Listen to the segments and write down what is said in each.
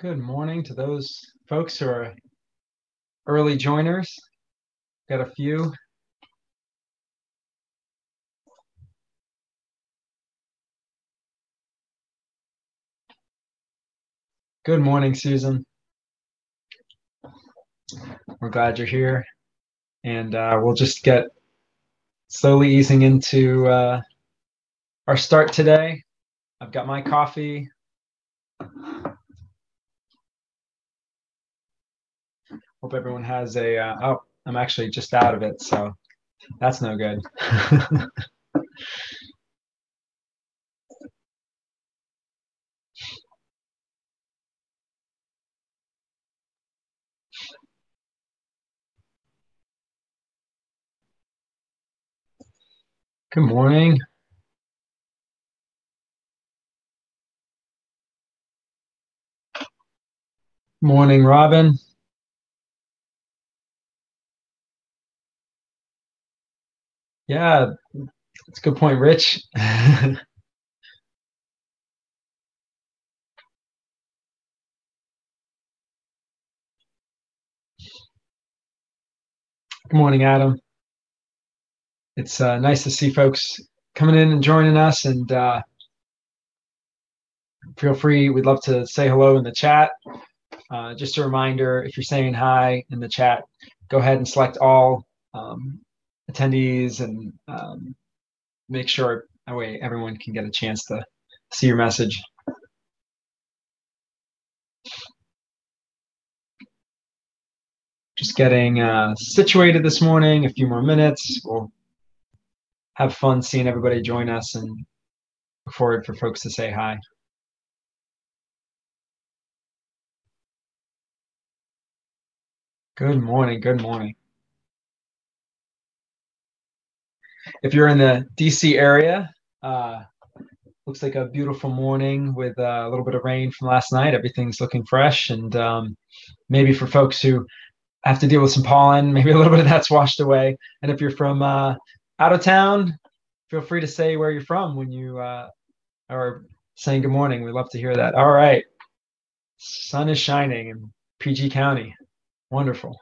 Good morning to those folks who are early joiners. Got a few. Good morning, Susan. We're glad you're here. And uh, we'll just get slowly easing into uh, our start today. I've got my coffee. Hope everyone has a. Uh, oh, I'm actually just out of it, so that's no good. Good morning. Morning, Robin. Yeah, that's a good point, Rich. good morning, Adam. It's uh, nice to see folks coming in and joining us. And uh, feel free, we'd love to say hello in the chat. Uh, just a reminder if you're saying hi in the chat, go ahead and select all. Um, attendees and um, make sure that way everyone can get a chance to see your message. Just getting uh, situated this morning, a few more minutes. We'll have fun seeing everybody join us and look forward for folks to say hi. Good morning. Good morning. If you're in the DC area, uh, looks like a beautiful morning with uh, a little bit of rain from last night. Everything's looking fresh, and um, maybe for folks who have to deal with some pollen, maybe a little bit of that's washed away. And if you're from uh, out of town, feel free to say where you're from when you uh, are saying good morning. We'd love to hear that. All right, sun is shining in PG County. Wonderful.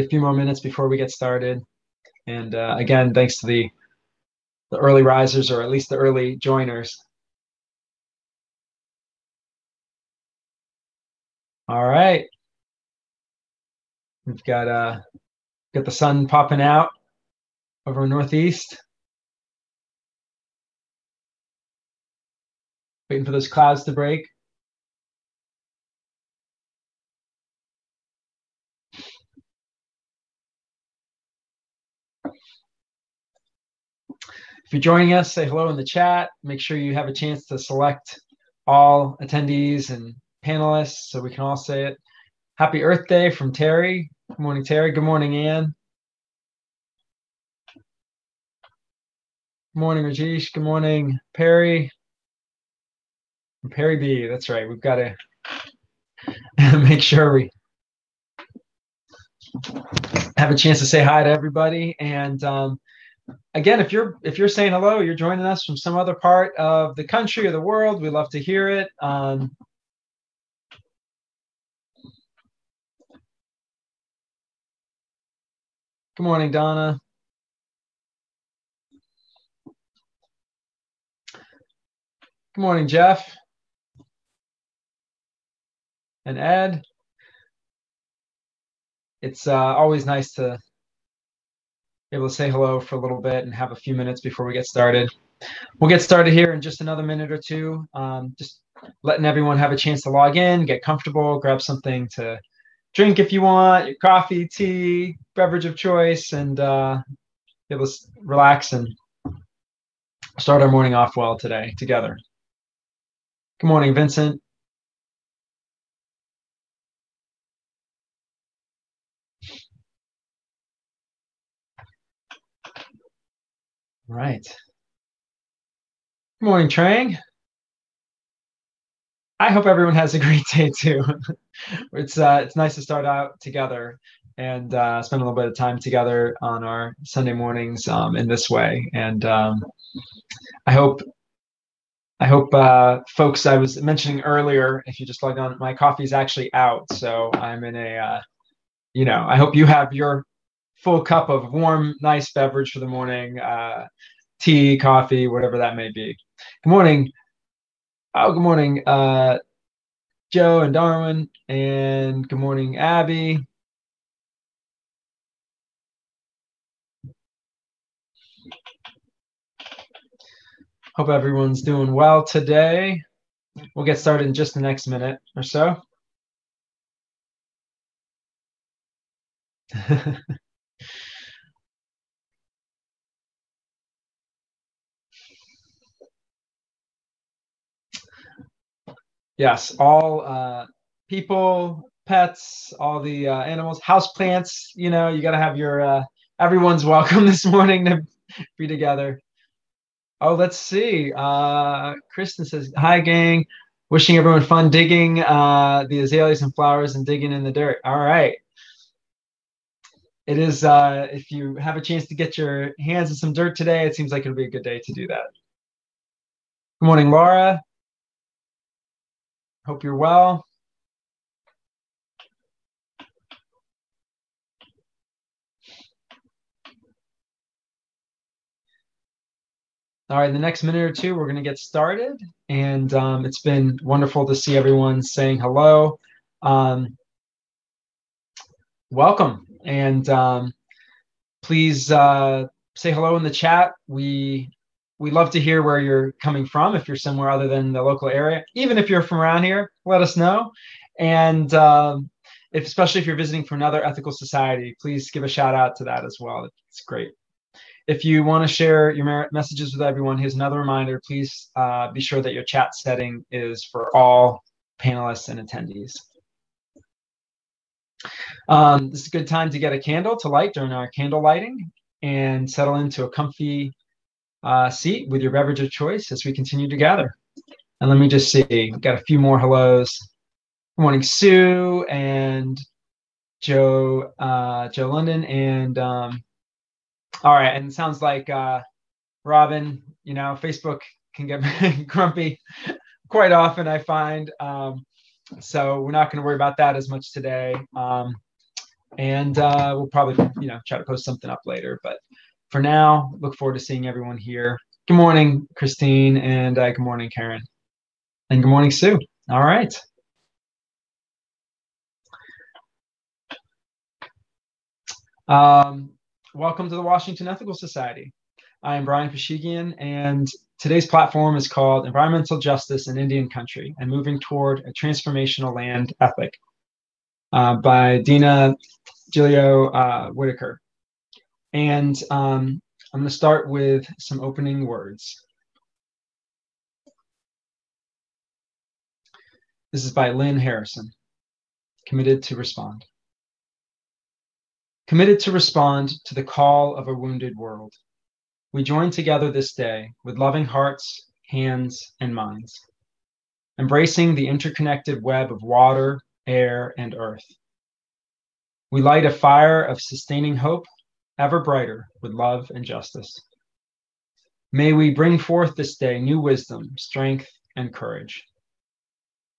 A few more minutes before we get started. And uh, again, thanks to the the early risers or at least the early joiners. All right. We've got uh got the sun popping out over northeast. Waiting for those clouds to break. If you're joining us, say hello in the chat. Make sure you have a chance to select all attendees and panelists so we can all say it. Happy Earth Day from Terry. Good morning, Terry. Good morning, Anne. Good morning, Rajesh. Good morning, Perry. Perry B. That's right. We've got to make sure we have a chance to say hi to everybody. And um, again, if you're if you're saying hello, you're joining us from some other part of the country or the world, we love to hear it. Um, good morning, Donna. Good morning, Jeff and Ed. It's uh, always nice to able to say hello for a little bit and have a few minutes before we get started. We'll get started here in just another minute or two. Um, just letting everyone have a chance to log in, get comfortable, grab something to drink if you want, your coffee, tea, beverage of choice, and uh, be able to relax and start our morning off well today together. Good morning, Vincent. Right. Good morning, Trang. I hope everyone has a great day too. it's uh, it's nice to start out together and uh, spend a little bit of time together on our Sunday mornings um, in this way. And um, I hope I hope uh, folks. I was mentioning earlier, if you just logged on, my coffee's actually out, so I'm in a uh, you know. I hope you have your full cup of warm, nice beverage for the morning, uh, tea, coffee, whatever that may be. Good morning. Oh, good morning, uh, Joe and Darwin, and good morning, Abby. Hope everyone's doing well today. We'll get started in just the next minute or so. yes, all uh, people, pets, all the uh, animals, house plants. You know, you got to have your uh, everyone's welcome this morning to be together. Oh, let's see. Uh, Kristen says, "Hi, gang. Wishing everyone fun digging uh, the azaleas and flowers and digging in the dirt." All right. It is. Uh, if you have a chance to get your hands in some dirt today, it seems like it'll be a good day to do that. Good morning, Laura. Hope you're well. All right, in the next minute or two, we're going to get started. And um, it's been wonderful to see everyone saying hello. Um, welcome. And um, please uh, say hello in the chat. We we love to hear where you're coming from. If you're somewhere other than the local area, even if you're from around here, let us know. And um, if, especially if you're visiting from another ethical society, please give a shout out to that as well. It's great if you want to share your messages with everyone, here's another reminder. Please uh, be sure that your chat setting is for all panelists and attendees. Um, this is a good time to get a candle to light during our candle lighting and settle into a comfy uh, seat with your beverage of choice as we continue to gather. And let me just see, we've got a few more hellos. Good morning, Sue and Joe, uh, Joe London and um, all right, and sounds like uh, Robin, you know, Facebook can get grumpy quite often. I find um, so we're not going to worry about that as much today. Um, and uh, we'll probably, you know, try to post something up later. But for now, look forward to seeing everyone here. Good morning, Christine, and uh, good morning, Karen, and good morning, Sue. All right. Um, Welcome to the Washington Ethical Society. I am Brian Pashigian, and today's platform is called Environmental Justice in Indian Country and Moving Toward a Transformational Land Ethic uh, by Dina Gilio uh, Whitaker. And um, I'm going to start with some opening words. This is by Lynn Harrison, committed to respond committed to respond to the call of a wounded world. We join together this day with loving hearts, hands, and minds, embracing the interconnected web of water, air, and earth. We light a fire of sustaining hope, ever brighter with love and justice. May we bring forth this day new wisdom, strength, and courage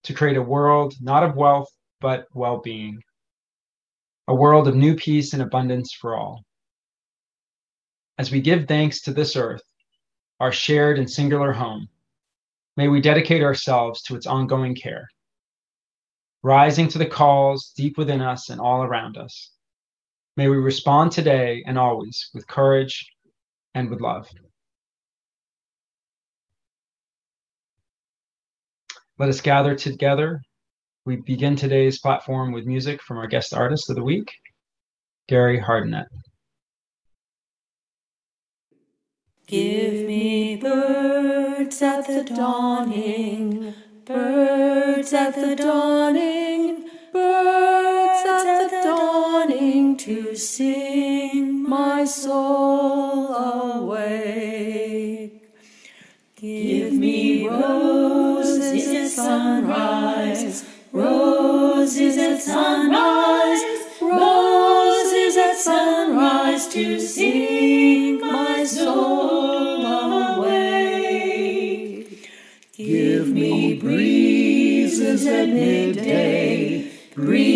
to create a world not of wealth, but well being a world of new peace and abundance for all. As we give thanks to this earth, our shared and singular home, may we dedicate ourselves to its ongoing care, rising to the calls deep within us and all around us. May we respond today and always with courage and with love. Let us gather together we begin today's platform with music from our guest artist of the week, Gary Hardnett. Give me birds at the dawning, birds at the dawning, birds at the dawning to sing my soul awake. Give me roses at sunrise, roses at sunrise, roses at sunrise to sing my soul awake. Give me breezes at midday, breezes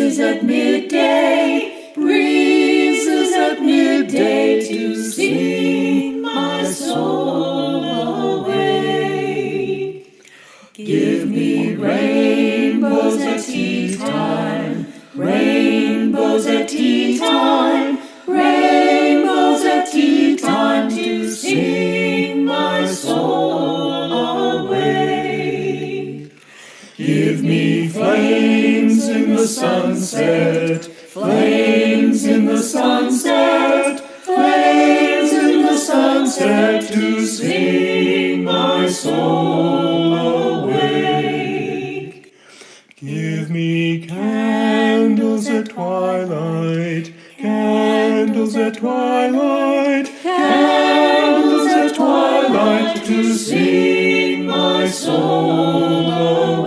at midday, the sunset, flames in the sunset, flames in the sunset to sing my soul awake. Give me candles at twilight, candles at twilight, candles at twilight to sing my soul awake.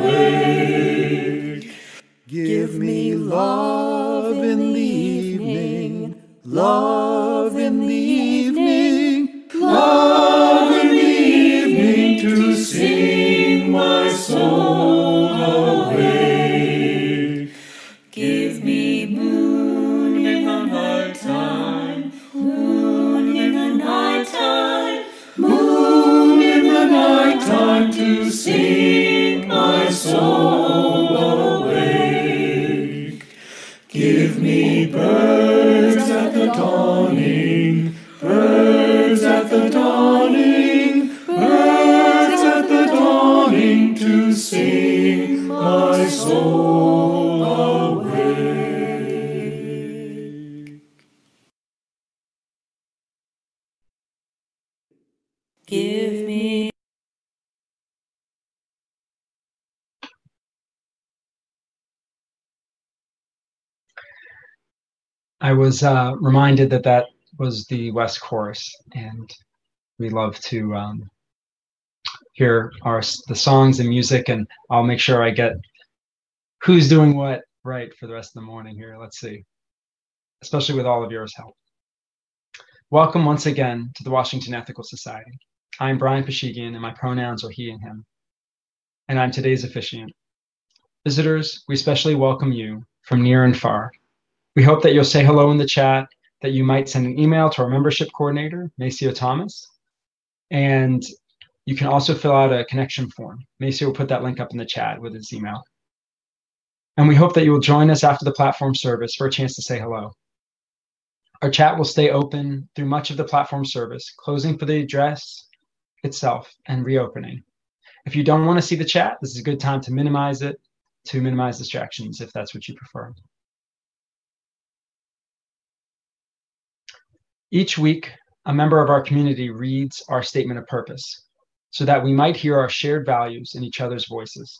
Love in the evening, love Give me birds at the dawning, birds at the dawning, birds at the dawning to sing my soul awake. Give me I was uh, reminded that that was the WES Chorus, and we love to um, hear our the songs and music. And I'll make sure I get who's doing what right for the rest of the morning here. Let's see, especially with all of yours help. Welcome once again to the Washington Ethical Society. I'm Brian Pashigian, and my pronouns are he and him. And I'm today's officiant. Visitors, we especially welcome you from near and far. We hope that you'll say hello in the chat, that you might send an email to our membership coordinator, Maceo Thomas. And you can also fill out a connection form. Maceo will put that link up in the chat with his email. And we hope that you will join us after the platform service for a chance to say hello. Our chat will stay open through much of the platform service, closing for the address itself and reopening. If you don't want to see the chat, this is a good time to minimize it, to minimize distractions if that's what you prefer. Each week, a member of our community reads our statement of purpose so that we might hear our shared values in each other's voices.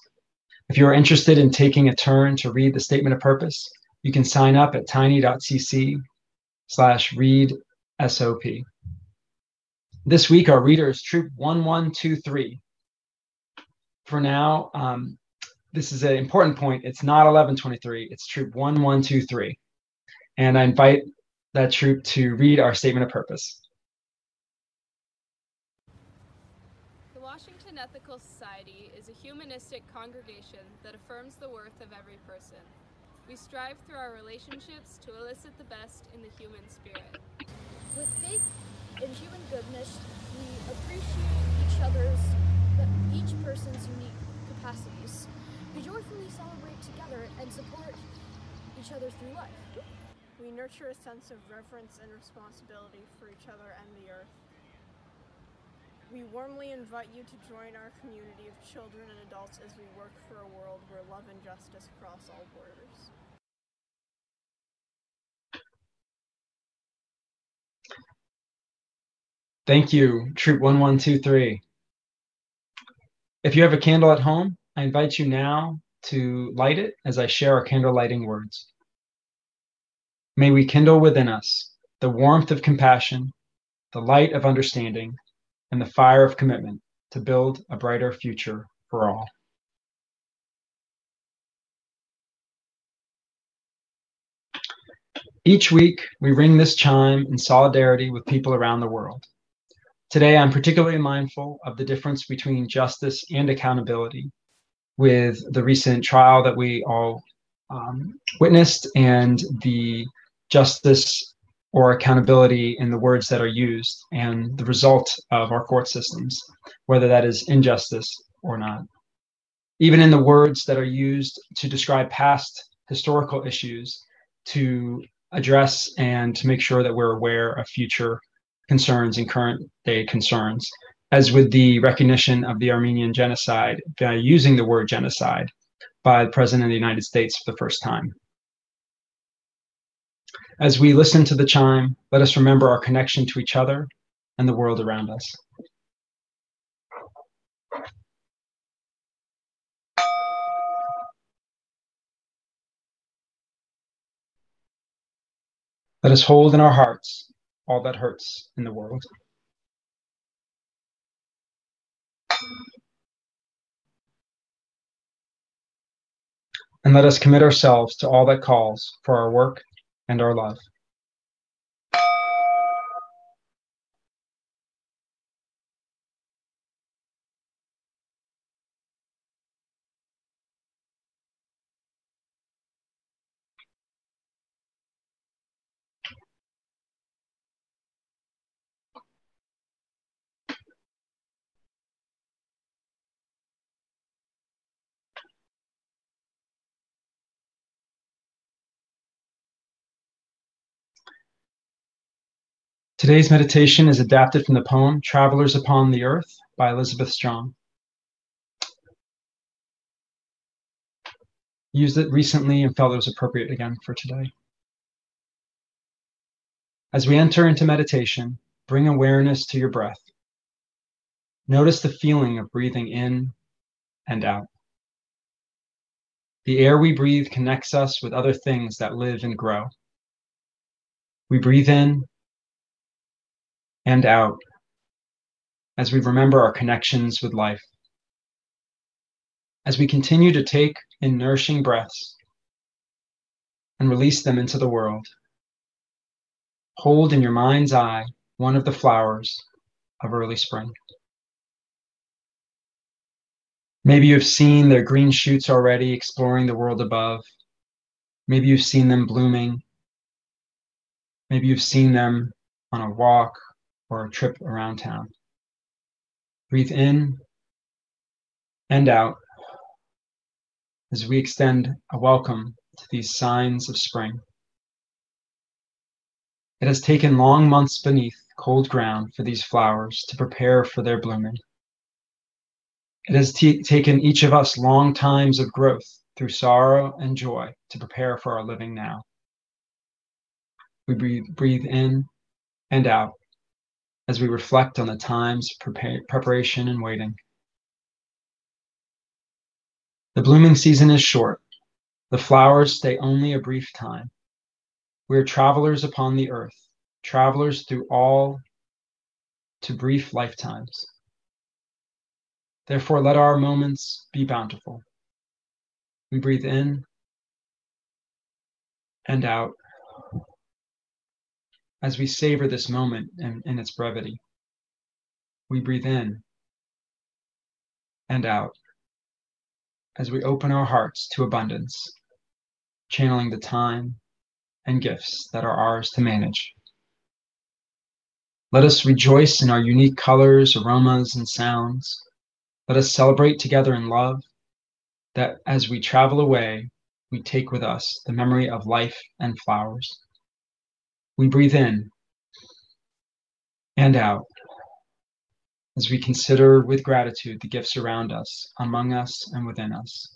If you are interested in taking a turn to read the statement of purpose, you can sign up at tiny.cc slash read SOP. This week, our reader is Troop 1123. For now, um, this is an important point. It's not 1123, it's Troop 1123. And I invite that troop to read our statement of purpose. The Washington Ethical Society is a humanistic congregation that affirms the worth of every person. We strive through our relationships to elicit the best in the human spirit. With faith in human goodness, we appreciate each other's, each person's unique capacities. We joyfully celebrate together and support each other through life. We nurture a sense of reverence and responsibility for each other and the earth. We warmly invite you to join our community of children and adults as we work for a world where love and justice cross all borders. Thank you, Troop 1123. If you have a candle at home, I invite you now to light it as I share our candle lighting words. May we kindle within us the warmth of compassion, the light of understanding, and the fire of commitment to build a brighter future for all. Each week, we ring this chime in solidarity with people around the world. Today, I'm particularly mindful of the difference between justice and accountability with the recent trial that we all um, witnessed and the justice or accountability in the words that are used and the result of our court systems, whether that is injustice or not. Even in the words that are used to describe past historical issues, to address and to make sure that we're aware of future concerns and current day concerns, as with the recognition of the Armenian genocide by using the word genocide by the President of the United States for the first time. As we listen to the chime, let us remember our connection to each other and the world around us. Let us hold in our hearts all that hurts in the world. And let us commit ourselves to all that calls for our work and our love. Today's meditation is adapted from the poem Travelers Upon the Earth by Elizabeth Strong. Used it recently and felt it was appropriate again for today. As we enter into meditation, bring awareness to your breath. Notice the feeling of breathing in and out. The air we breathe connects us with other things that live and grow. We breathe in and out as we remember our connections with life. As we continue to take in nourishing breaths and release them into the world, hold in your mind's eye one of the flowers of early spring. Maybe you've seen their green shoots already exploring the world above. Maybe you've seen them blooming. Maybe you've seen them on a walk or a trip around town. Breathe in and out as we extend a welcome to these signs of spring. It has taken long months beneath cold ground for these flowers to prepare for their blooming. It has t- taken each of us long times of growth through sorrow and joy to prepare for our living now. We breathe, breathe in and out as we reflect on the times of preparation and waiting. The blooming season is short. The flowers stay only a brief time. We are travelers upon the earth, travelers through all to brief lifetimes. Therefore, let our moments be bountiful. We breathe in and out as we savor this moment and, in its brevity. We breathe in and out as we open our hearts to abundance, channeling the time and gifts that are ours to manage. Let us rejoice in our unique colors, aromas, and sounds. Let us celebrate together in love that as we travel away, we take with us the memory of life and flowers. We breathe in and out as we consider with gratitude the gifts around us, among us, and within us.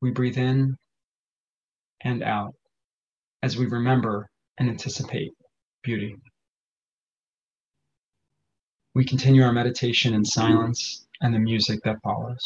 We breathe in and out as we remember and anticipate beauty. We continue our meditation in silence and the music that follows.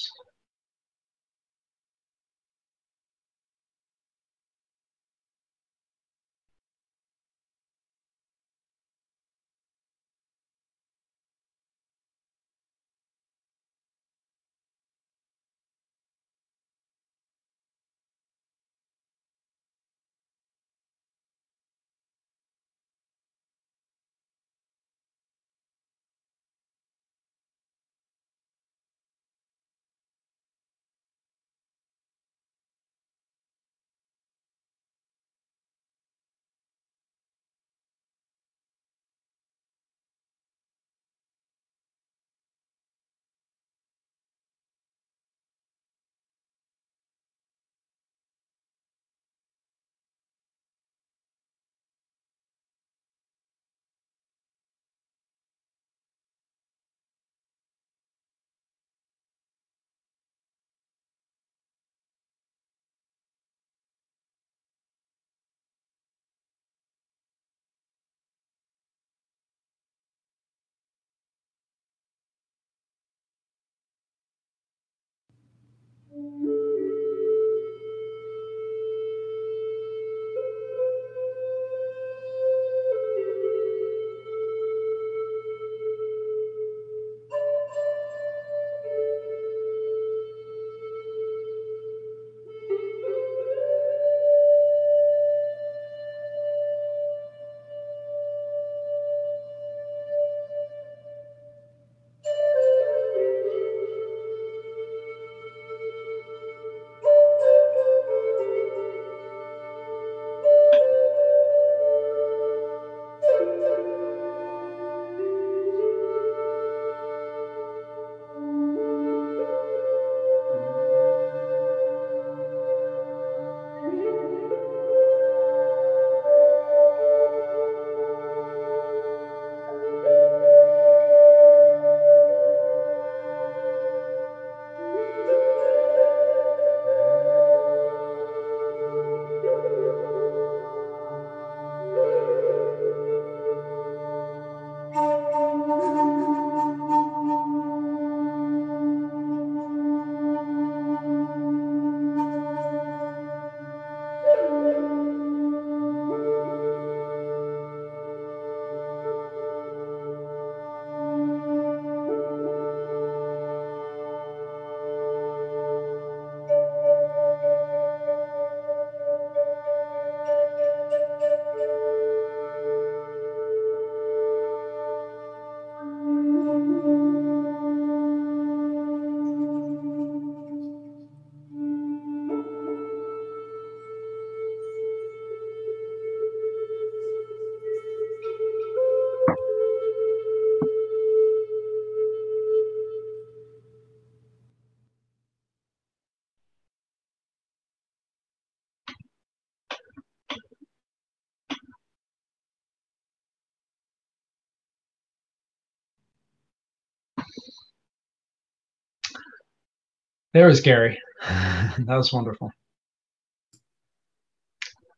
There was Gary. that was wonderful.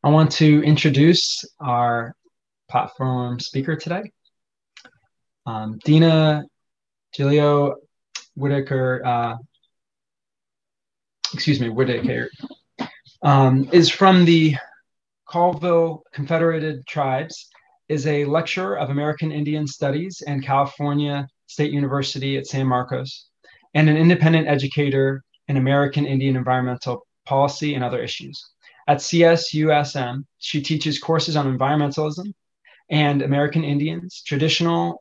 I want to introduce our platform speaker today. Um, Dina Gilio Whitaker, uh, excuse me, Whitaker, um, is from the Colville Confederated Tribes, is a lecturer of American Indian Studies and California State University at San Marcos, and an independent educator in American Indian environmental policy and other issues. At CSUSM, she teaches courses on environmentalism and American Indians, traditional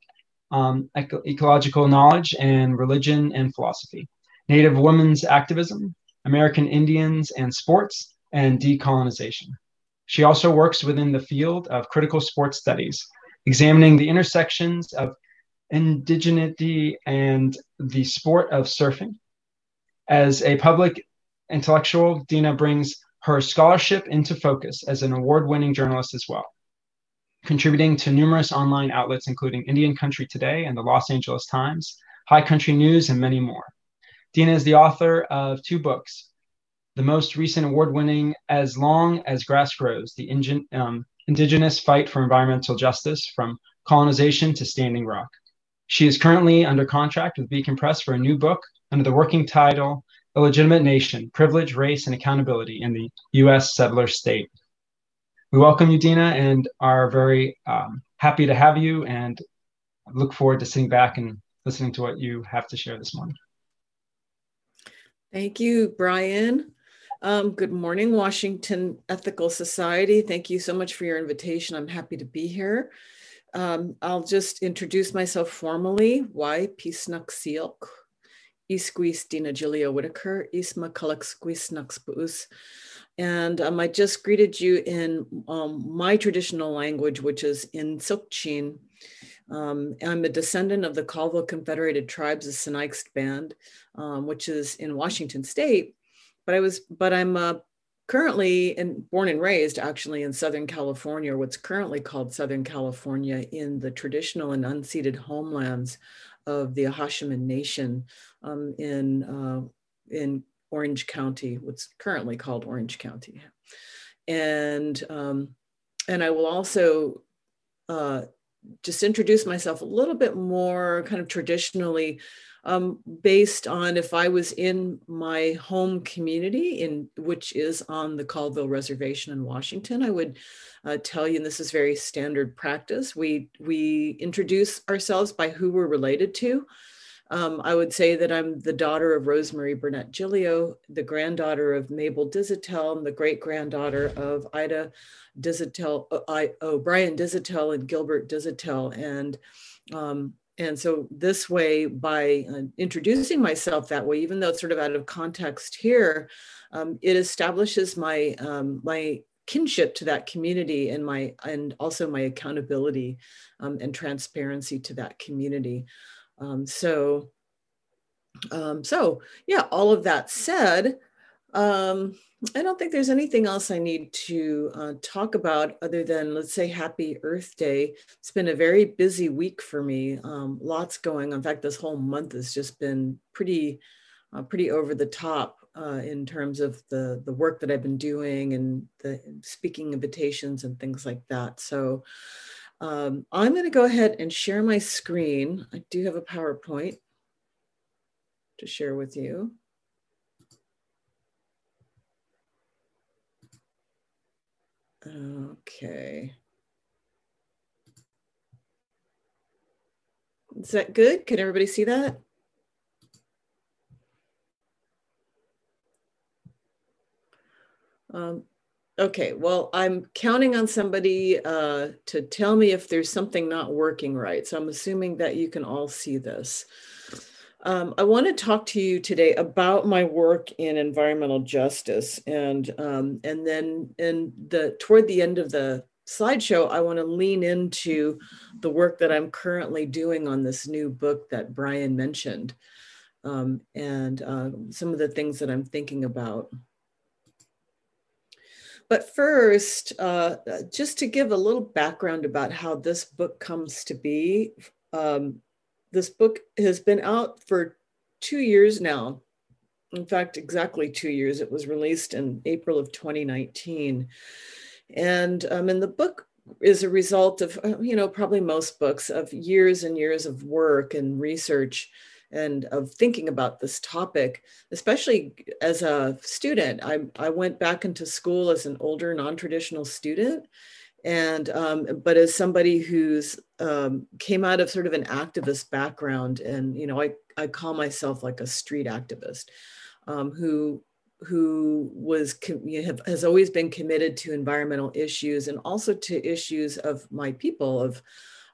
um, eco- ecological knowledge, and religion and philosophy, Native women's activism, American Indians and sports, and decolonization. She also works within the field of critical sports studies, examining the intersections of indigeneity and the sport of surfing. As a public intellectual, Dina brings her scholarship into focus as an award winning journalist as well, contributing to numerous online outlets, including Indian Country Today and the Los Angeles Times, High Country News, and many more. Dina is the author of two books. The most recent award winning As Long as Grass Grows, the Ingen- um, Indigenous Fight for Environmental Justice from Colonization to Standing Rock. She is currently under contract with Beacon Press for a new book under the working title Illegitimate Nation Privilege, Race, and Accountability in the U.S. Settler State. We welcome you, Dina, and are very um, happy to have you and look forward to sitting back and listening to what you have to share this morning. Thank you, Brian. Um, good morning, Washington Ethical Society. Thank you so much for your invitation. I'm happy to be here. Um, I'll just introduce myself formally. Why Pisnuk Siok, Isquis Dina Gilio Whitaker, Isma Kalak Nux And um, I just greeted you in um, my traditional language, which is in Silkchin. Um, I'm a descendant of the Colville Confederated Tribes of Sinixt Band, um, which is in Washington State. But I was, but I'm uh, currently and born and raised actually in Southern California, what's currently called Southern California, in the traditional and unceded homelands of the Acjachemen Nation um, in uh, in Orange County, what's currently called Orange County, and um, and I will also uh, just introduce myself a little bit more, kind of traditionally um, based on if I was in my home community, in which is on the Colville Reservation in Washington, I would uh, tell you, and this is very standard practice. We we introduce ourselves by who we're related to. Um, I would say that I'm the daughter of Rosemary Burnett Gilio, the granddaughter of Mabel Dizitel, and the great granddaughter of Ida Dizitel, uh, O'Brien Dizitel, and Gilbert Dizitel, and um, and so this way by uh, introducing myself that way even though it's sort of out of context here um, it establishes my um, my kinship to that community and my and also my accountability um, and transparency to that community. Um, so um, so yeah all of that said um, I don't think there's anything else I need to uh, talk about other than, let's say, Happy Earth Day. It's been a very busy week for me. Um, lots going. In fact, this whole month has just been pretty, uh, pretty over the top uh, in terms of the the work that I've been doing and the speaking invitations and things like that. So um, I'm going to go ahead and share my screen. I do have a PowerPoint to share with you. Okay. Is that good? Can everybody see that? Um, okay, well, I'm counting on somebody uh, to tell me if there's something not working right. So I'm assuming that you can all see this. Um, I want to talk to you today about my work in environmental justice, and um, and then in the toward the end of the slideshow, I want to lean into the work that I'm currently doing on this new book that Brian mentioned, um, and uh, some of the things that I'm thinking about. But first, uh, just to give a little background about how this book comes to be. Um, this book has been out for two years now. in fact, exactly two years. It was released in April of 2019. And, um, the book is a result of, uh, you know, probably most books of years and years of work and research and of thinking about this topic, especially as a student. I, I went back into school as an older non-traditional student and um, but as somebody who's um, came out of sort of an activist background and you know I, I call myself like a street activist um, who who was you has always been committed to environmental issues and also to issues of my people of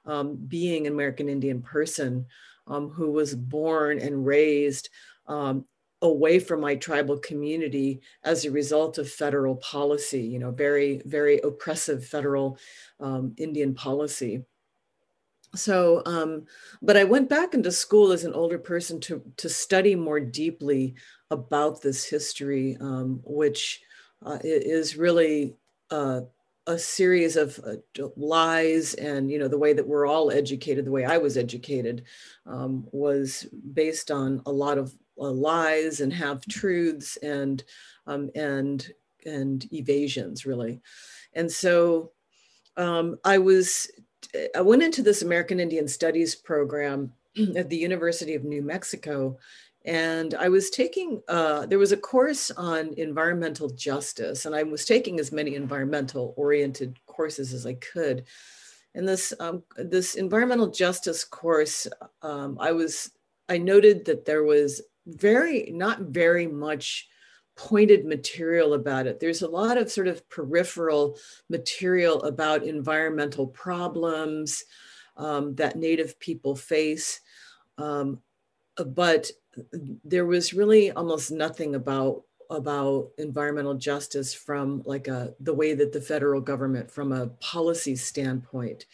um, being an American Indian person um, who was born and raised um, away from my tribal community as a result of federal policy, you know, very, very oppressive federal um, Indian policy. So, um, but I went back into school as an older person to, to study more deeply about this history, um, which uh, is really uh, a series of uh, lies and you know the way that we're all educated the way i was educated um, was based on a lot of lies and half truths and um, and and evasions really. And so um, i was i went into this american indian studies program at the university of new mexico and i was taking uh, there was a course on environmental justice and i was taking as many environmental oriented courses as i could. And this um, this environmental justice course um, i was i noted that there was very, not very much pointed material about it. There's a lot of sort of peripheral material about environmental problems um, that Native people face. Um, but there was really almost nothing about about environmental justice from like a the way that the federal government from a policy standpoint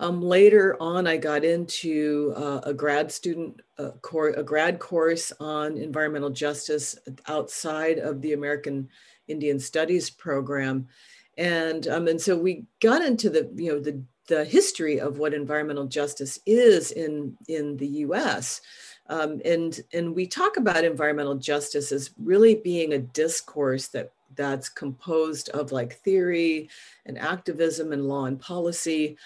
um, later on, I got into uh, a grad student uh, core, a grad course on environmental justice outside of the American Indian Studies program, and um, and so we got into the you know the the history of what environmental justice is in in the U.S. Um, and and we talk about environmental justice as really being a discourse that that's composed of like theory and activism and law and policy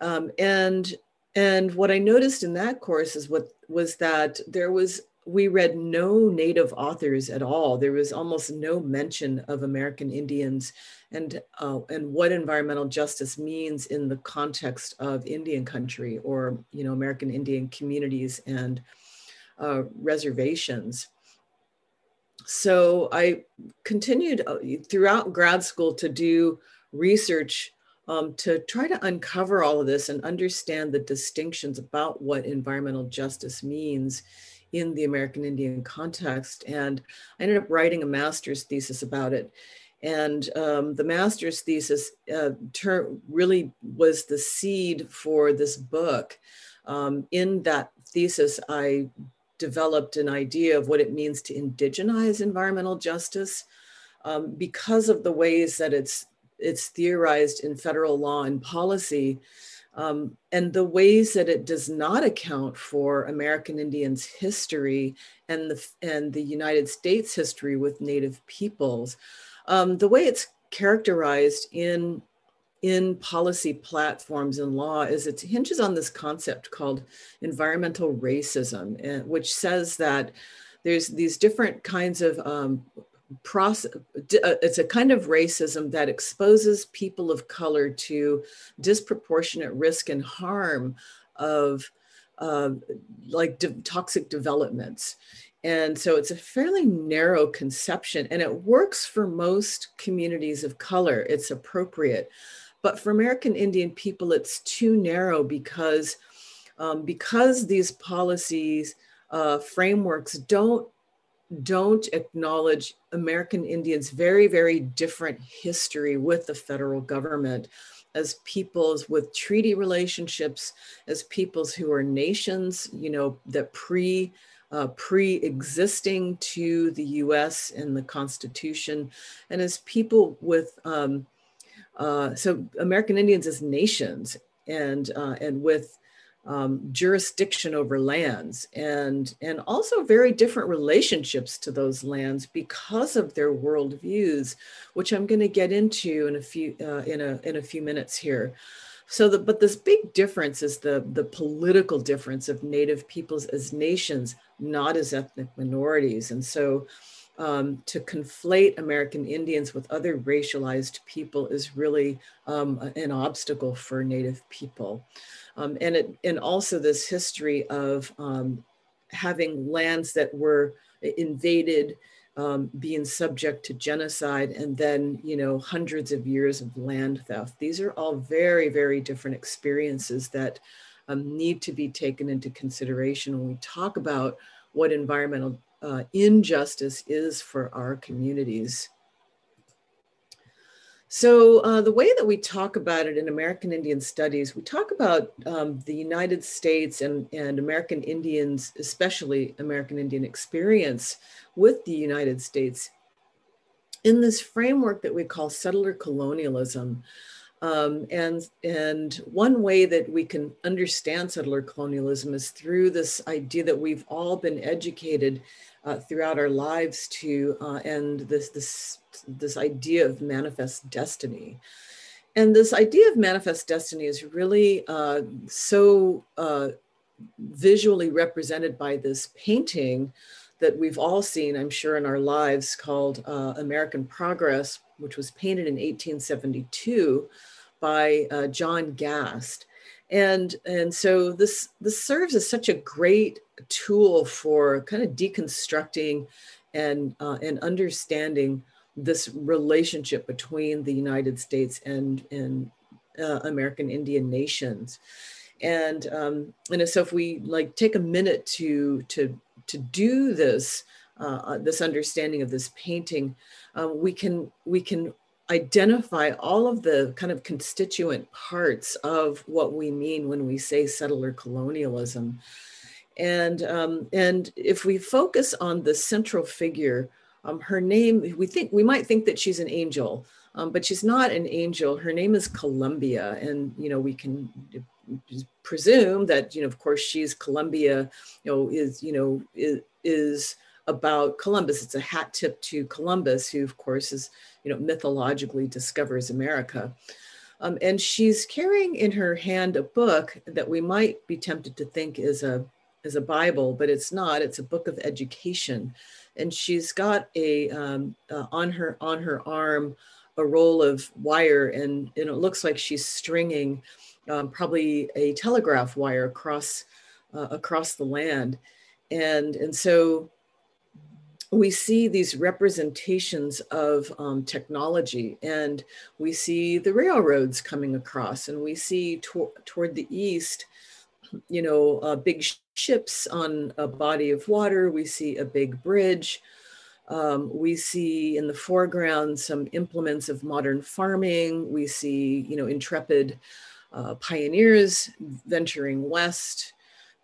um, and and what I noticed in that course is what was that there was we read no native authors at all. There was almost no mention of American Indians and uh, and what environmental justice means in the context of Indian country or you know American Indian communities and uh, reservations. So I continued uh, throughout grad school to do research um, to try to uncover all of this and understand the distinctions about what environmental justice means in the American Indian context. And I ended up writing a master's thesis about it. And um, the master's thesis uh, really was the seed for this book. Um, in that thesis, I developed an idea of what it means to indigenize environmental justice um, because of the ways that it's it's theorized in federal law and policy, um, and the ways that it does not account for American Indians' history and the and the United States history with Native peoples, um, the way it's characterized in in policy platforms and law is it hinges on this concept called environmental racism, which says that there's these different kinds of um, process uh, it's a kind of racism that exposes people of color to disproportionate risk and harm of uh, like de- toxic developments. And so it's a fairly narrow conception and it works for most communities of color. It's appropriate. But for american indian people it's too narrow because um, because these policies uh, frameworks don't don't acknowledge American Indians' very, very different history with the federal government as peoples with treaty relationships, as peoples who are nations, you know, that pre uh, pre-existing to the U.S. and the Constitution, and as people with um, uh, so American Indians as nations, and uh, and with um, jurisdiction over lands and, and also very different relationships to those lands because of their worldviews, which I'm going to get into in a few, uh, in, a, in a few minutes here. So, the, but this big difference is the, the political difference of Native peoples as nations, not as ethnic minorities. And so, um, to conflate American Indians with other racialized people is really um, an obstacle for Native people. Um, and, it, and also this history of um, having lands that were invaded, um, being subject to genocide, and then, you know, hundreds of years of land theft. These are all very, very different experiences that um, need to be taken into consideration when we talk about what environmental uh, injustice is for our communities. So uh, the way that we talk about it in American Indian Studies, we talk about um, the United States and, and American Indians, especially American Indian experience with the United States in this framework that we call settler colonialism. Um, and, and one way that we can understand settler colonialism is through this idea that we've all been educated uh, throughout our lives to uh, and this this this idea of manifest destiny. And this idea of manifest destiny is really uh, so uh, visually represented by this painting that we've all seen i'm sure in our lives called uh, american progress which was painted in 1872 by uh, john gast. And and so this this serves as such a great tool for kind of deconstructing and uh, and understanding this relationship between the United States and and uh, American Indian nations, and um, and so if we like take a minute to to to do this uh, uh this understanding of this painting, uh, we can we can identify all of the kind of constituent parts of what we mean when we say settler colonialism. And, um, and if we focus on the central figure, um, her name, we think we might think that she's an angel, um, but she's not an angel. Her name is Columbia. And, you know, we can presume that, you know, of course, she's Columbia, you know, is, you know, is, is about Columbus. It's a hat tip to Columbus, who, of course, is, you know, mythologically discovers America. Um, and she's carrying in her hand a book that we might be tempted to think is a is a Bible, but it's not. It's a book of education, and she's got a um, uh, on her on her arm a roll of wire, and, and it looks like she's stringing um, probably a telegraph wire across uh, across the land, and and so we see these representations of um, technology and we see the railroads coming across and we see to- toward the east you know uh, big ships on a body of water we see a big bridge um, we see in the foreground some implements of modern farming we see you know intrepid uh, pioneers venturing west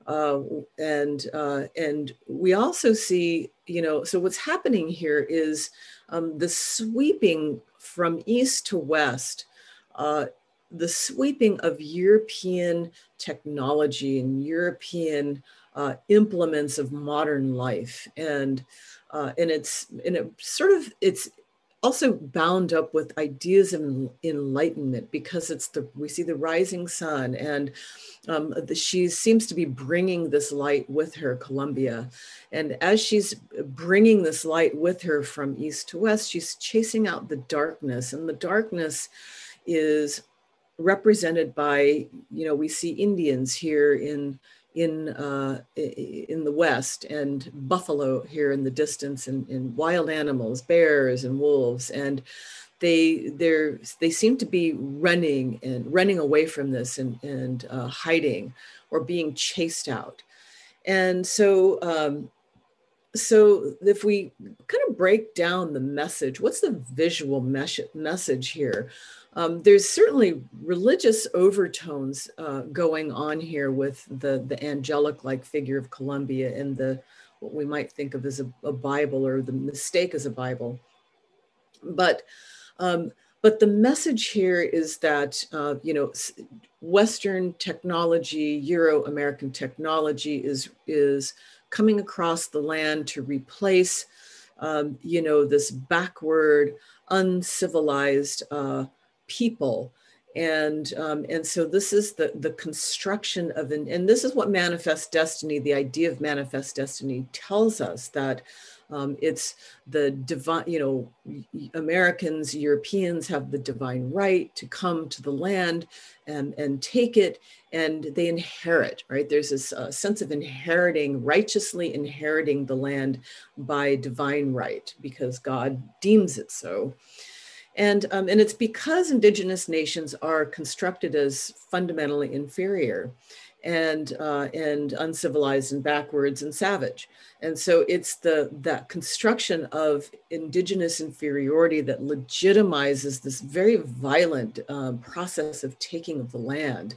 uh, and uh, and we also see, you know, so what's happening here is um, the sweeping from east to west, uh, the sweeping of European technology and European uh, implements of modern life, and uh, and it's and it sort of it's also bound up with ideas of enlightenment because it's the we see the rising sun and um, the, she seems to be bringing this light with her columbia. And as she's bringing this light with her from east to west she's chasing out the darkness. And the darkness is represented by you know we see indians here in in uh, in the west and buffalo here in the distance and, and wild animals bears and wolves and they they they seem to be running and running away from this and and uh, hiding or being chased out. And so um, so if we kind of break down the message what's the visual mes- message here um, there's certainly religious overtones uh, going on here with the, the angelic like figure of Columbia and the what we might think of as a, a Bible or the mistake as a Bible. But um, but the message here is that, uh, you know, Western technology, Euro American technology is, is coming across the land to replace, um, you know, this backward, uncivilized uh, people. And, um, and so this is the, the construction of, an, and this is what manifest destiny, the idea of manifest destiny tells us that um, it's the divine, you know, Americans, Europeans have the divine right to come to the land and, and take it, and they inherit, right? There's this uh, sense of inheriting, righteously inheriting the land by divine right because God deems it so. And, um, and it's because indigenous nations are constructed as fundamentally inferior and uh, and uncivilized and backwards and savage. And so it's the that construction of indigenous inferiority that legitimizes this very violent um, process of taking of the land.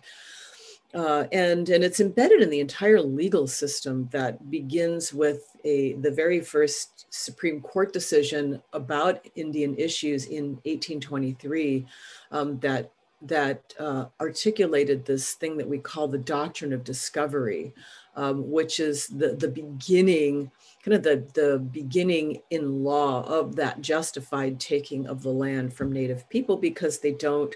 Uh, and and it's embedded in the entire legal system that begins with a the very first Supreme Court decision about Indian issues in 1823 um, that that uh, articulated this thing that we call the doctrine of discovery, um, which is the, the beginning, kind of the, the beginning in law of that justified taking of the land from Native people because they don't,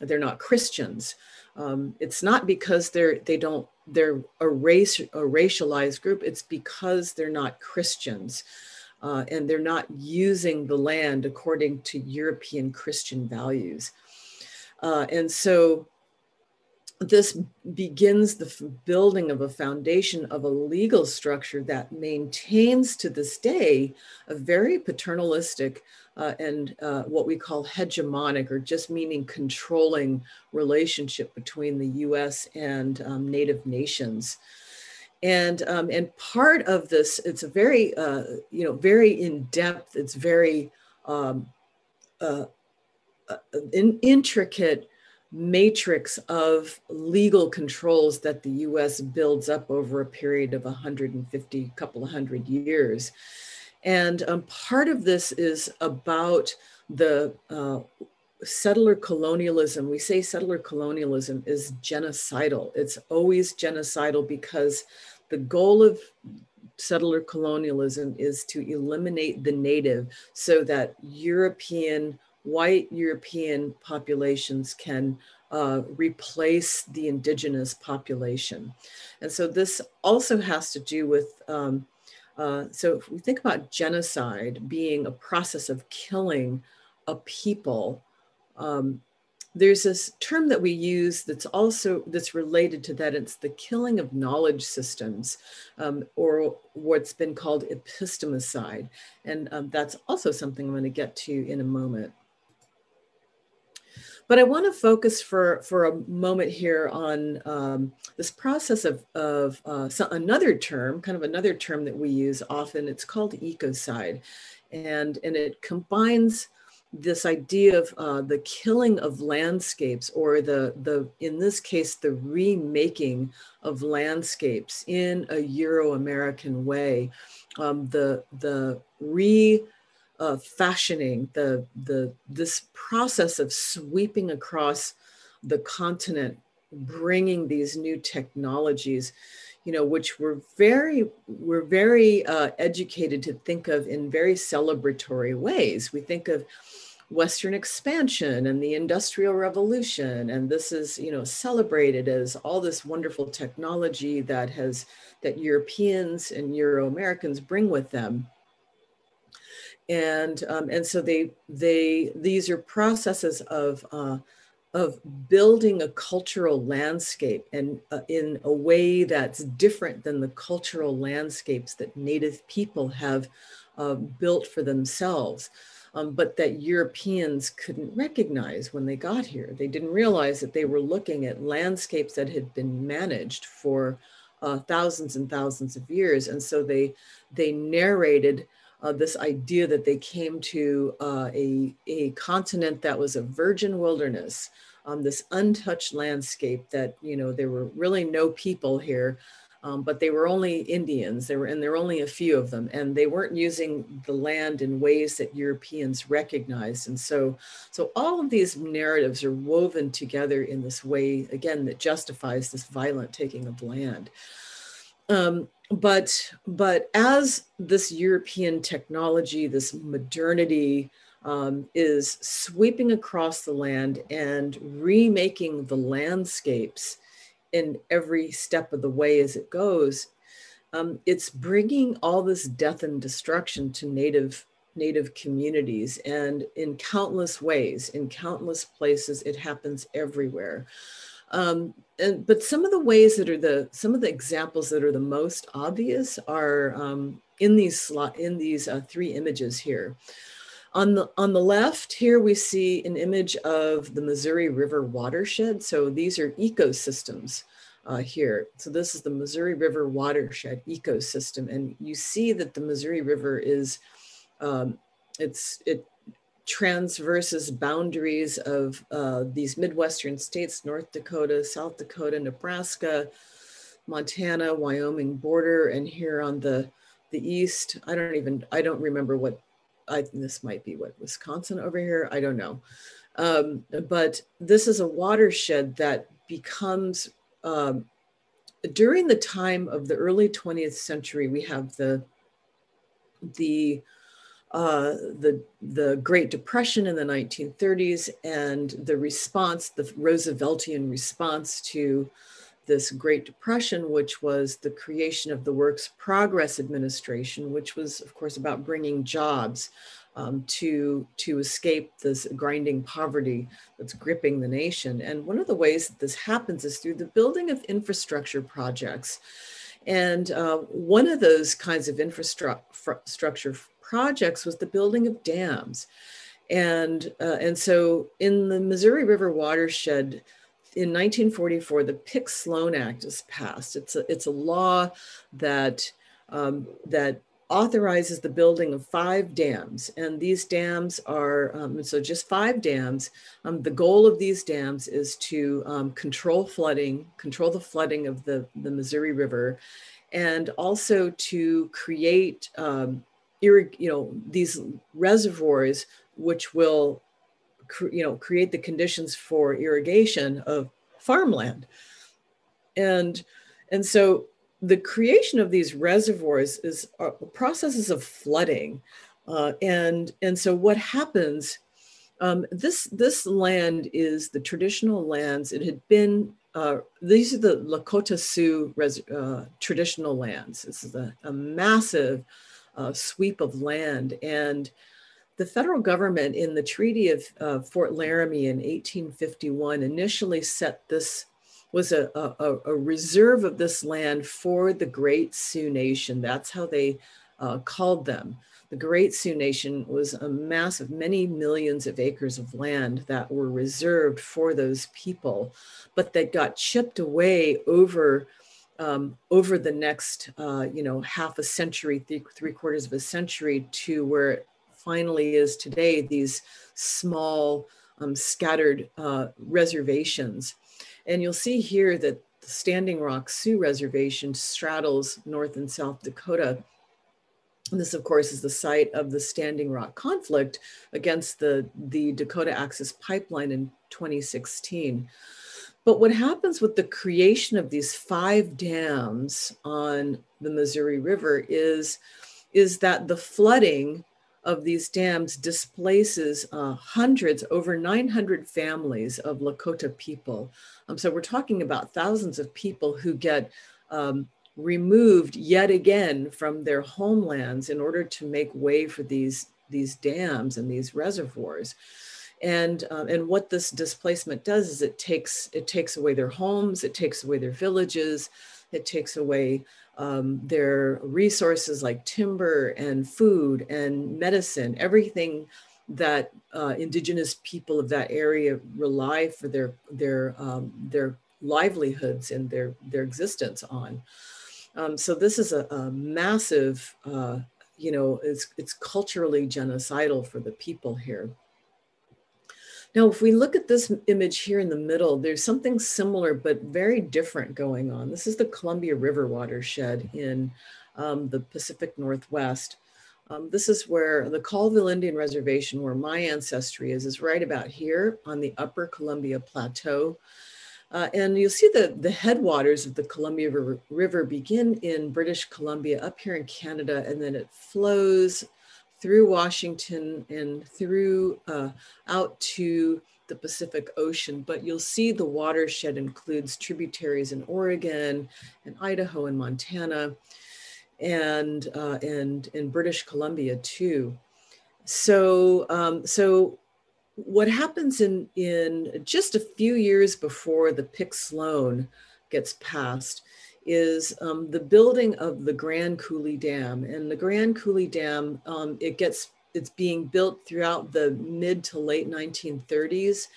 they're not Christians. Um, it's not because they're they don't they're a race a racialized group. It's because they're not Christians. Uh, and they're not using the land according to European Christian values. Uh, and so this begins the building of a foundation of a legal structure that maintains to this day a very paternalistic uh, and uh, what we call hegemonic, or just meaning controlling relationship between the US and um, Native nations. And, um, and part of this, it's a very, uh, you know, very in depth, it's very um, uh, an intricate matrix of legal controls that the US builds up over a period of 150, couple of hundred years. And um, part of this is about the uh, settler colonialism. We say settler colonialism is genocidal. It's always genocidal because the goal of settler colonialism is to eliminate the native so that European white European populations can uh, replace the indigenous population. And so this also has to do with, um, uh, so if we think about genocide being a process of killing a people, um, there's this term that we use that's also that's related to that. It's the killing of knowledge systems um, or what's been called epistemicide. And um, that's also something i'm going to get to in a moment but I want to focus for, for a moment here on um, this process of, of uh, so another term, kind of another term that we use often. It's called ecocide. And, and it combines this idea of uh, the killing of landscapes or the, the, in this case, the remaking of landscapes in a Euro-American way. Um, the, the re uh, fashioning the the this process of sweeping across the continent bringing these new technologies you know which we're very we're very uh, educated to think of in very celebratory ways. We think of western expansion and the industrial revolution and this is you know celebrated as all this wonderful technology that has that europeans and euro americans bring with them and um, and so they they these are processes of uh, of building a cultural landscape and uh, in a way that's different than the cultural landscapes that native people have uh, built for themselves um, but that europeans couldn't recognize when they got here. They didn't realize that they were looking at landscapes that had been managed for uh, thousands and thousands of years. And so they they narrated uh, this idea that they came to uh, a, a continent that was a virgin wilderness, um, this untouched landscape that, you know, there were really no people here. Um, but they were only Indians. There were, and there were only a few of them, and they weren't using the land in ways that Europeans recognized. And so, so all of these narratives are woven together in this way, again, that justifies this violent taking of land. Um, but but as this European technology, this modernity um, is sweeping across the land and remaking the landscapes in every step of the way as it goes, um, it's bringing all this death and destruction to native native communities and in countless ways in countless places it happens everywhere. Um, and but some of the ways that are the some of the examples that are the most obvious are um, in these slot in these uh, three images here. On the on the left here we see an image of the Missouri River watershed. So these are ecosystems uh, here. So this is the Missouri River watershed ecosystem, and you see that the Missouri River is um, it's it transverses boundaries of uh, these Midwestern states, North Dakota, South Dakota, Nebraska, Montana, Wyoming border, and here on the, the east, I don't even, I don't remember what, I this might be what, Wisconsin over here, I don't know. Um, but this is a watershed that becomes, um, during the time of the early 20th century, we have the, the uh, the, the Great Depression in the 1930s and the response, the Rooseveltian response to this Great Depression, which was the creation of the Works Progress Administration, which was, of course, about bringing jobs um, to, to escape this grinding poverty that's gripping the nation. And one of the ways that this happens is through the building of infrastructure projects. And uh, one of those kinds of infrastructure projects was the building of dams. And, uh, and so in the Missouri River watershed, in 1944, the Pick-Sloan Act is passed. It's a, it's a law that, um, that authorizes the building of five dams. And these dams are, um, so just five dams. Um, the goal of these dams is to um, control flooding, control the flooding of the, the Missouri River, and also to create um, you know, these reservoirs, which will, you know, create the conditions for irrigation of farmland. And, and so the creation of these reservoirs is uh, processes of flooding. Uh, and, and so what happens, um, this, this land is the traditional lands. It had been, uh, these are the Lakota Sioux res, uh, traditional lands. This is a, a massive uh, sweep of land. And the federal government in the Treaty of uh, Fort Laramie in 1851 initially set this was a, a, a, reserve of this land for the Great Sioux Nation. That's how they uh, called them. The Great Sioux Nation was a mass of many millions of acres of land that were reserved for those people, but that got chipped away over um, over the next, uh, you know, half a century, three, quarters of a century to where it finally is today, these small um, scattered uh, reservations. And you'll see here that the Standing Rock Sioux Reservation straddles North and South Dakota. And this, of course, is the site of the Standing Rock conflict against the, the Dakota Access Pipeline in 2016. But what happens with the creation of these five dams on the Missouri River is, is that the flooding of these dams displaces uh, hundreds, over 900 families of Lakota people. Um, so we're talking about thousands of people who get um, removed yet again from their homelands in order to make way for these, these dams and these reservoirs and um, and what this displacement does is it takes it takes away their homes it takes away their villages it takes away um, their resources like timber and food and medicine everything that uh, indigenous people of that area rely for their their um, their livelihoods and their their existence on. Um, so this is a, a massive uh, you know it's it's culturally genocidal for the people here Now, if we look at this image here in the middle, there's something similar but very different going on. This is the Columbia River watershed in um, the Pacific Northwest. Um, this is where the Colville Indian Reservation, where my ancestry is, is right about here on the upper Columbia Plateau. Uh, and you'll see the, the headwaters of the Columbia River, River begin in British Columbia up here in Canada, and then it flows through Washington and through uh, out to the Pacific Ocean. But you'll see the watershed includes tributaries in Oregon and Idaho and Montana and uh, and in British Columbia too. So um, so what happens in in just a few years before the Pick Sloan gets passed is um, the building of the Grand Coulee Dam, and the Grand Coulee Dam um, it gets it's being built throughout the mid to late 1930s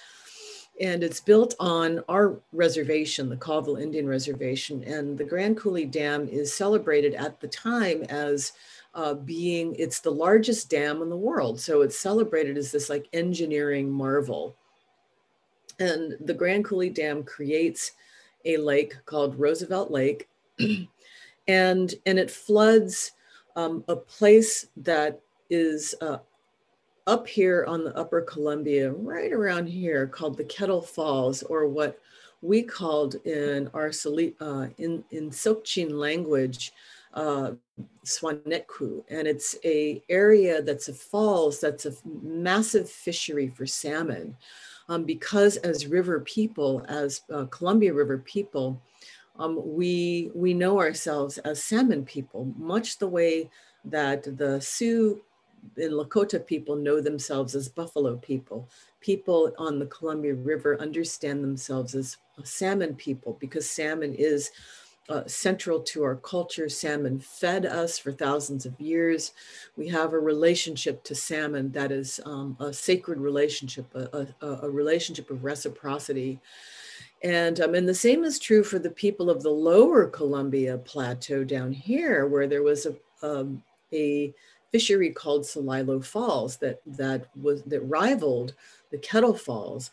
and it's built on our reservation, the Colville Indian Reservation. And the Grand Coulee Dam is celebrated at the time as uh, being, it's the largest dam in the world. So it's celebrated as this like engineering marvel. And the Grand Coulee Dam creates a lake called Roosevelt Lake. and, and it floods um, a place that is uh, up here on the upper Columbia, right around here, called the Kettle Falls, or what we called in our uh, in in Tsilhqot'in language, uh, Swanetku, and it's a area that's a falls that's a massive fishery for salmon, um, because as river people, as uh, Columbia River people, um, we we know ourselves as salmon people, much the way that the Sioux and Lakota people know themselves as buffalo people. People on the Columbia River understand themselves as salmon people because salmon is uh, central to our culture. Salmon fed us for thousands of years. We have a relationship to salmon that is um, a sacred relationship, a, a, a, relationship of reciprocity. And, um, and the same is true for the people of the lower Columbia Plateau down here, where there was a, um, a fishery called Celilo Falls that that was that rivaled the Kettle Falls,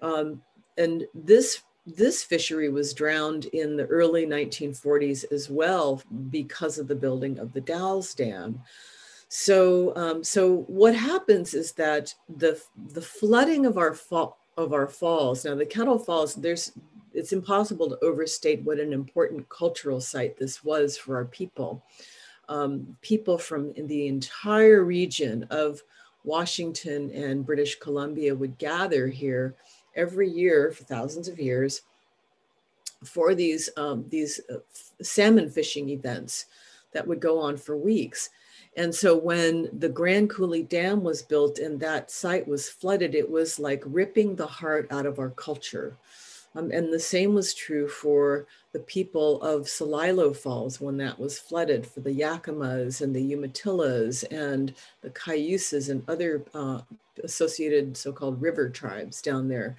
um, and this this fishery was drowned in the early 1940s as well because of the building of the Dalles Dam. So, um, so what happens is that the the flooding of our fall of our falls. Now, the Kettle Falls, there's it's impossible to overstate what an important cultural site this was for our people um, people from the entire region of Washington and British Columbia would gather here every year for thousands of years for these, um, these uh, salmon fishing events that would go on for weeks. And so when the Grand Coulee Dam was built and that site was flooded, it was like ripping the heart out of our culture. Um, and the same was true for the people of Celilo Falls when that was flooded, for the Yakimas and the Umatillas and the Cayuses and other uh, associated so-called river tribes down there.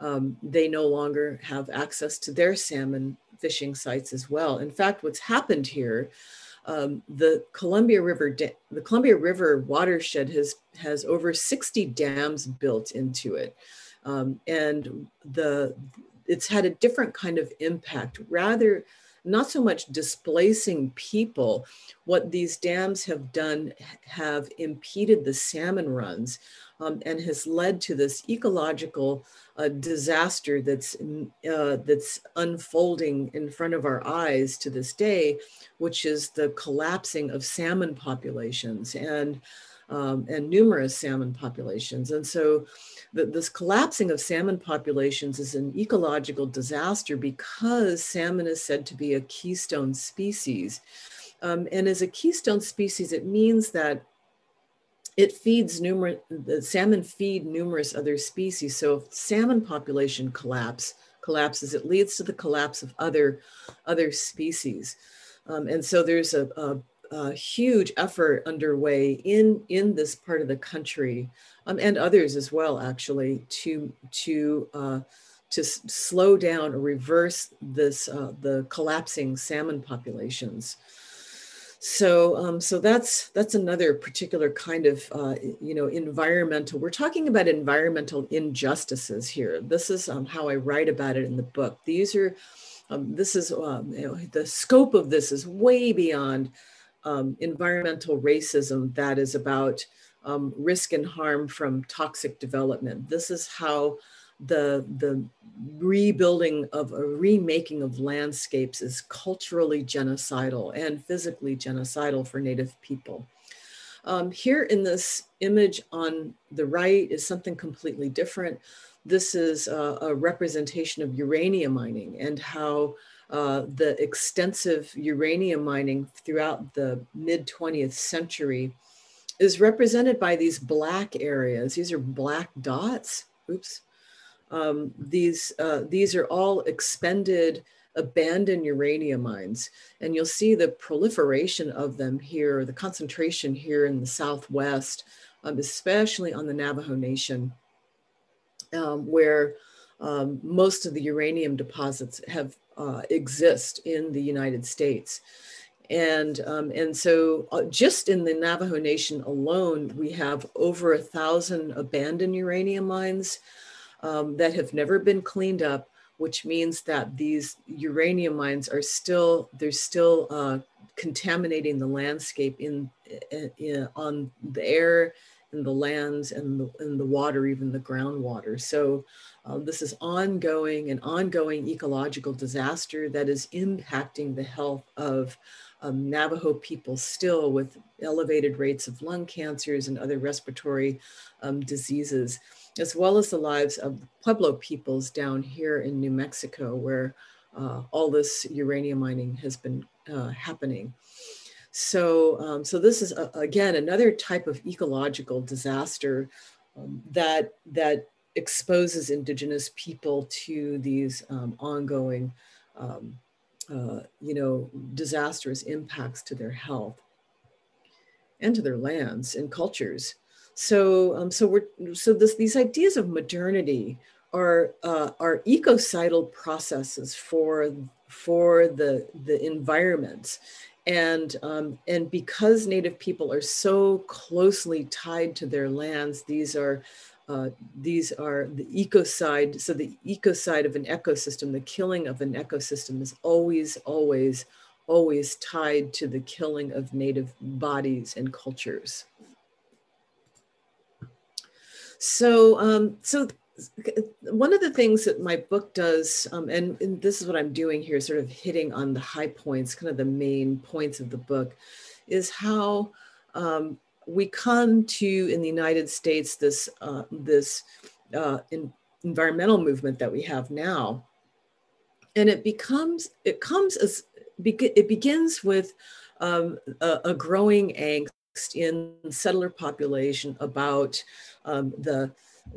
Um, they no longer have access to their salmon fishing sites as well. In fact, what's happened here, um, the Columbia River, the Columbia River watershed has has over 60 dams built into it. Um, and the it's had a different kind of impact. Rather not so much displacing people what these dams have done have impeded the salmon runs um, and has led to this ecological uh, disaster that's uh, that's unfolding in front of our eyes to this day which is the collapsing of salmon populations. And um, and numerous salmon populations and so that this collapsing of salmon populations is an ecological disaster because salmon is said to be a keystone species. Um, and as a keystone species, it means that it feeds numerous, the salmon feed numerous other species. So if salmon population collapse, collapses, it leads to the collapse of other, other species. Um, and so there's a, a a huge effort underway in in this part of the country um, and others as well actually to to uh, to slow down or reverse this uh, the collapsing salmon populations So, um, so that's that's another particular kind of uh, you know environmental. We're talking about environmental injustices here. This is um, how I write about it in the book. These are um, this is um, you know, the scope of this is way beyond um, environmental racism. That is about um, risk and harm from toxic development. This is how the the rebuilding of a remaking of landscapes is culturally genocidal and physically genocidal for native people um, here in this image on the right is something completely different this is a, a representation of uranium mining and how uh, the extensive uranium mining throughout the mid 20th century is represented by these black areas. These are black dots. Oops. Um, these, uh, these are all expended, abandoned uranium mines. And you'll see the proliferation of them here, the concentration here in the Southwest, um, especially on the Navajo Nation, um, where um, most of the uranium deposits have uh, exist in the United States. And, um, and so uh, just in the Navajo Nation alone, we have over a thousand abandoned uranium mines um, that have never been cleaned up, which means that these uranium mines are still, they're still uh, contaminating the landscape in, in, in, on the air and the lands and the, and the water, even the groundwater. So uh, this is ongoing, an ongoing ecological disaster that is impacting the health of um, Navajo people still with elevated rates of lung cancers and other respiratory um, diseases as well as the lives of Pueblo peoples down here in New Mexico, where uh, all this uranium mining has been uh, happening. So, um, so this is again another type of ecological disaster um, that that exposes indigenous people to these um, ongoing, um, uh, you know, disastrous impacts to their health and to their lands and cultures. So, um, so we're so this, these ideas of modernity are uh, are ecocidal processes for for the the environment, and um, and because Native people are so closely tied to their lands, these are uh, these are the ecocide. So the ecocide of an ecosystem, the killing of an ecosystem, is always always always tied to the killing of native bodies and cultures. So, um, so one of the things that my book does, um, and, and, this is what I'm doing here, sort of hitting on the high points, kind of the main points of the book, is how um, we come to in the United States this uh, this uh, in, environmental movement that we have now, and it becomes it comes as it begins with um, a, a growing angst in settler population about um, the,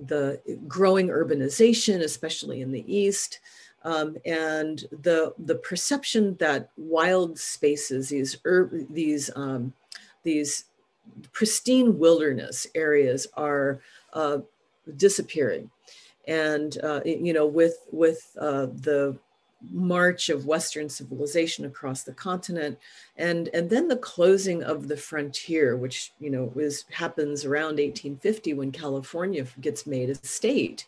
the growing urbanization, especially in the East, um, and the, the perception that wild spaces, these, these, um, these pristine wilderness areas are uh, disappearing. And, uh, you know, with, with uh, the march of Western civilization across the continent, and and then the closing of the frontier, which you know was happens around 1850 when California gets made a state.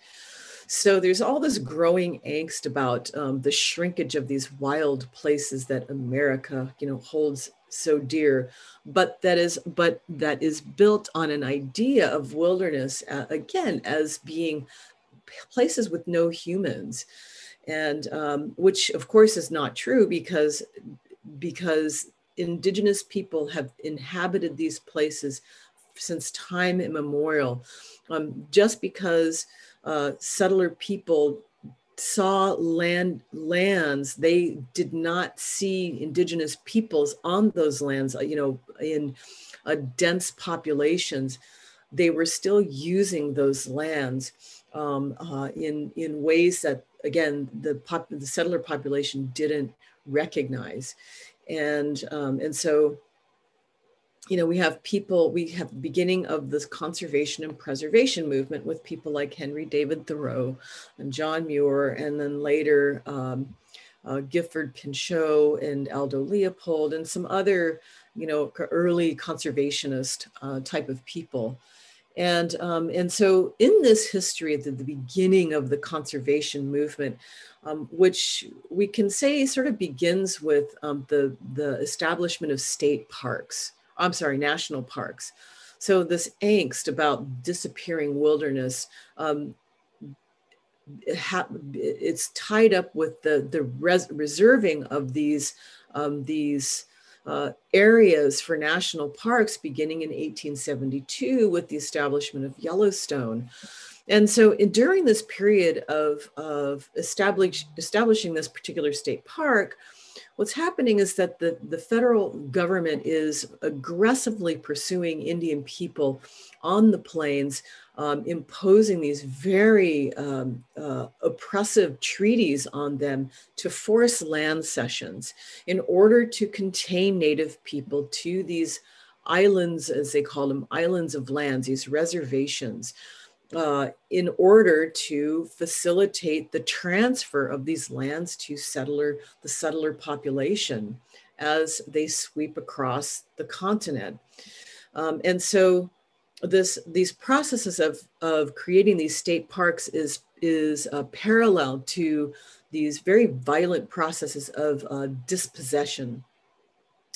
So there's all this growing angst about um, the shrinkage of these wild places that America, you know, holds so dear, but that is but that is built on an idea of wilderness uh, again as being places with no humans. And um, which of course is not true because because indigenous people have inhabited these places since time immemorial. Um, just because uh, settler people saw land lands they did not see indigenous peoples on those lands you know in uh, dense populations they were still using those lands um, uh, in in ways that again, the, pop, the settler population didn't recognize. And, um, and so, you know, we have people, we have the beginning of this conservation and preservation movement with people like Henry David Thoreau and John Muir, and then later um, uh, Gifford Pinchot and Aldo Leopold and some other, you know, early conservationist uh, type of people. And, um, and so in this history at the, the beginning of the conservation movement, um, which we can say sort of begins with um, the, the establishment of state parks, I'm sorry, national parks. So this angst about disappearing wilderness, um, it's tied up with the, the res reserving of these, um, these uh, areas for national parks beginning in 1872 with the establishment of Yellowstone. And so in, during this period of, of establish, establishing this particular state park, what's happening is that the, the federal government is aggressively pursuing Indian people on the plains, um, imposing these very um, uh, oppressive treaties on them to force land cessions in order to contain Native people to these islands, as they call them, islands of lands, these reservations uh, in order to facilitate the transfer of these lands to settler, the settler population as they sweep across the continent. Um, and so this, these processes of, of creating these state parks is, is uh, parallel to these very violent processes of uh, dispossession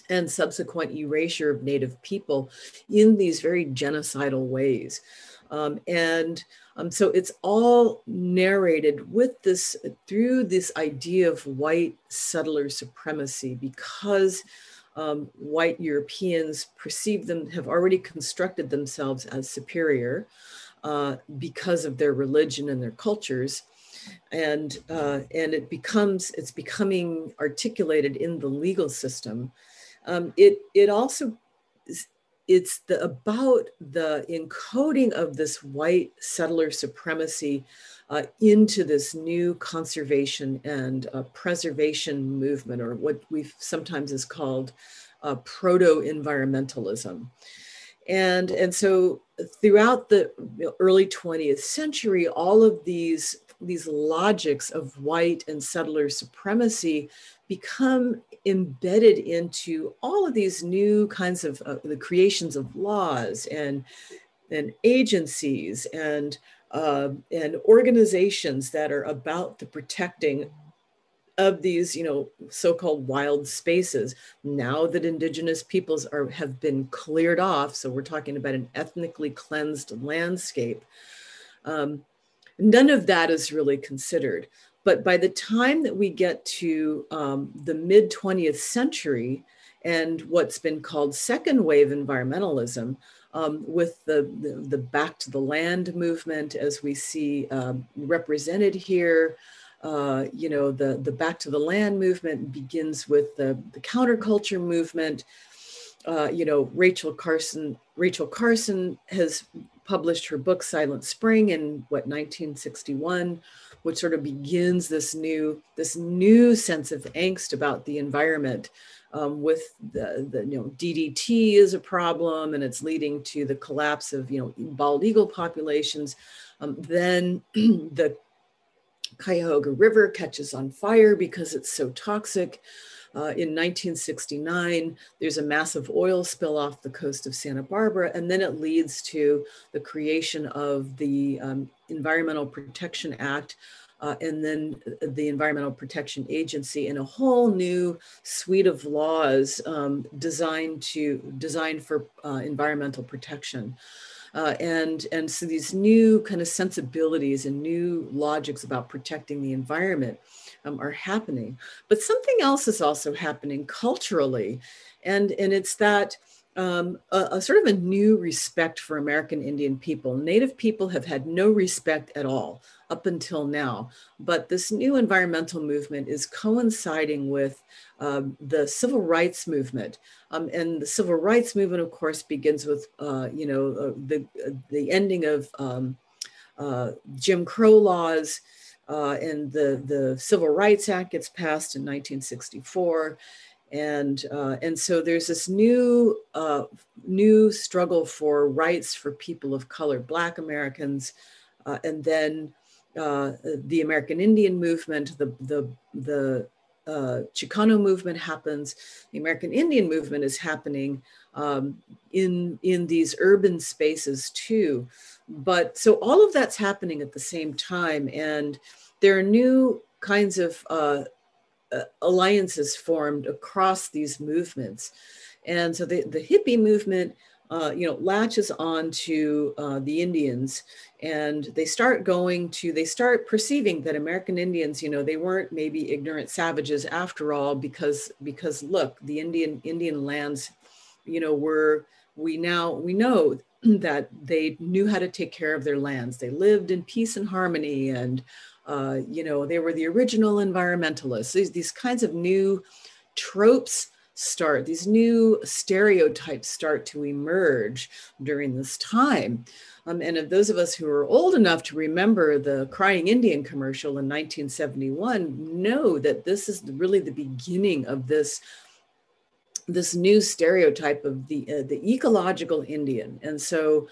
and subsequent erasure of native people in these very genocidal ways. Um, and um, so it's all narrated with this through this idea of white settler supremacy because um, white Europeans perceive them, have already constructed themselves as superior uh, because of their religion and their cultures. And, uh, and it becomes, it's becoming articulated in the legal system. Um, it, it also it's the, about the encoding of this white settler supremacy uh, into this new conservation and uh, preservation movement, or what we've sometimes is called uh, proto-environmentalism. And, and so throughout the early 20th century, all of these, these logics of white and settler supremacy become embedded into all of these new kinds of uh, the creations of laws and and agencies and uh, and organizations that are about the protecting of these you know so-called wild spaces. Now that indigenous peoples are have been cleared off so we're talking about an ethnically cleansed landscape um, none of that is really considered but by the time that we get to um, the mid 20th century and what's been called second wave environmentalism, um, with the, the, the, back to the land movement as we see um, represented here. Uh, you know, the, the back to the land movement begins with the, the counterculture movement. Uh, you know, Rachel Carson, Rachel Carson has published her book Silent Spring in what 1961 which sort of begins this new this new sense of angst about the environment um, with the, the you know DDT is a problem and it's leading to the collapse of you know bald eagle populations. Um, then the Cuyahoga River catches on fire because it's so toxic. Uh, in 1969, there's a massive oil spill off the coast of Santa Barbara, and then it leads to the creation of the um, Environmental Protection Act, uh, and then the Environmental Protection Agency, and a whole new suite of laws um, designed to designed for uh, environmental protection. Uh, and, and so these new kind of sensibilities and new logics about protecting the environment um, are happening. But something else is also happening culturally. And, and it's that um, a, a, sort of a new respect for American Indian people. Native people have had no respect at all up until now, but this new environmental movement is coinciding with um, the civil rights movement. Um, and the civil rights movement, of course, begins with, uh, you know, uh, the, uh, the ending of um, uh, Jim Crow laws, uh, and the, the Civil Rights Act gets passed in 1964 and uh, and so there's this new uh, new struggle for rights for people of color, Black Americans, uh, and then uh, the American Indian movement, the the the uh, Chicano movement happens, the American Indian movement is happening um, in, in these urban spaces too. But so all of that's happening at the same time. And there are new kinds of uh, alliances formed across these movements. And so the, the hippie movement uh, you know, latches on to uh, the Indians and they start going to, they start perceiving that American Indians, you know, they weren't maybe ignorant savages after all, because, because look, the Indian, Indian lands, you know, were, we now, we know that they knew how to take care of their lands. They lived in peace and harmony and, uh, you know, they were the original environmentalists. These, these kinds of new tropes start, these new stereotypes start to emerge during this time. Um, and of those of us who are old enough to remember the Crying Indian commercial in 1971 know that this is really the beginning of this this new stereotype of the uh, the ecological Indian. And so,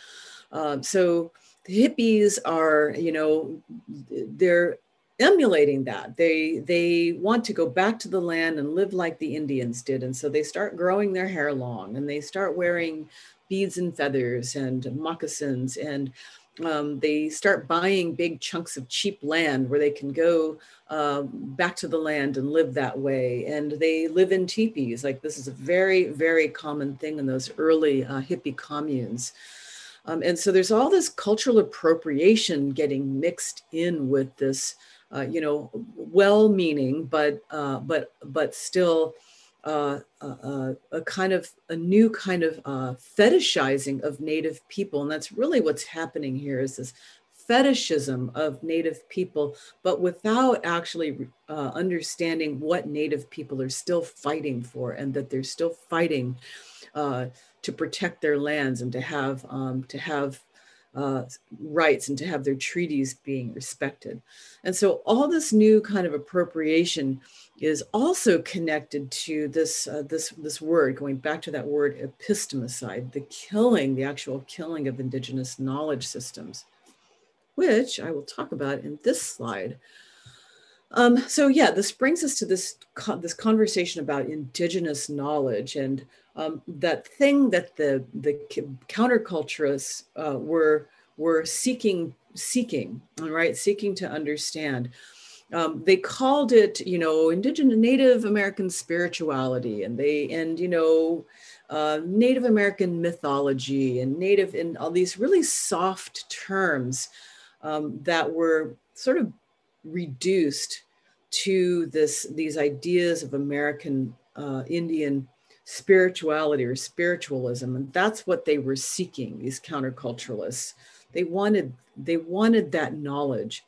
uh, so the hippies are, you know, they're emulating that. They they want to go back to the land and live like the Indians did, and so they start growing their hair long and they start wearing beads and feathers and moccasins and um, they start buying big chunks of cheap land where they can go uh, back to the land and live that way. And they live in teepees. Like this is a very, very common thing in those early uh, hippie communes. Um, and so there's all this cultural appropriation getting mixed in with this uh, you know, well-meaning, but uh, but but still uh, uh, uh, a kind of a new kind of fetishizing of Native people, and that's really what's happening here. Is this fetishism of Native people, but without actually understanding what Native people are still fighting for, and that they're still fighting to protect their lands and to have um, to have uh, rights and to have their treaties being respected. And so all this new kind of appropriation is also connected to this, uh, this, this word, going back to that word epistemicide, the killing, the actual killing of indigenous knowledge systems, which I will talk about in this slide. Um, so yeah, this brings us to this, this conversation about indigenous knowledge and um, that thing that the the counterculturists uh, were were seeking seeking right seeking to understand. Um, they called it you know indigenous native american spirituality and they and you know uh, native american mythology and native and all these really soft terms um, that were sort of reduced to this these ideas of american uh, indian spirituality or spiritualism. And that's what they were seeking these counterculturalists. They wanted they wanted that knowledge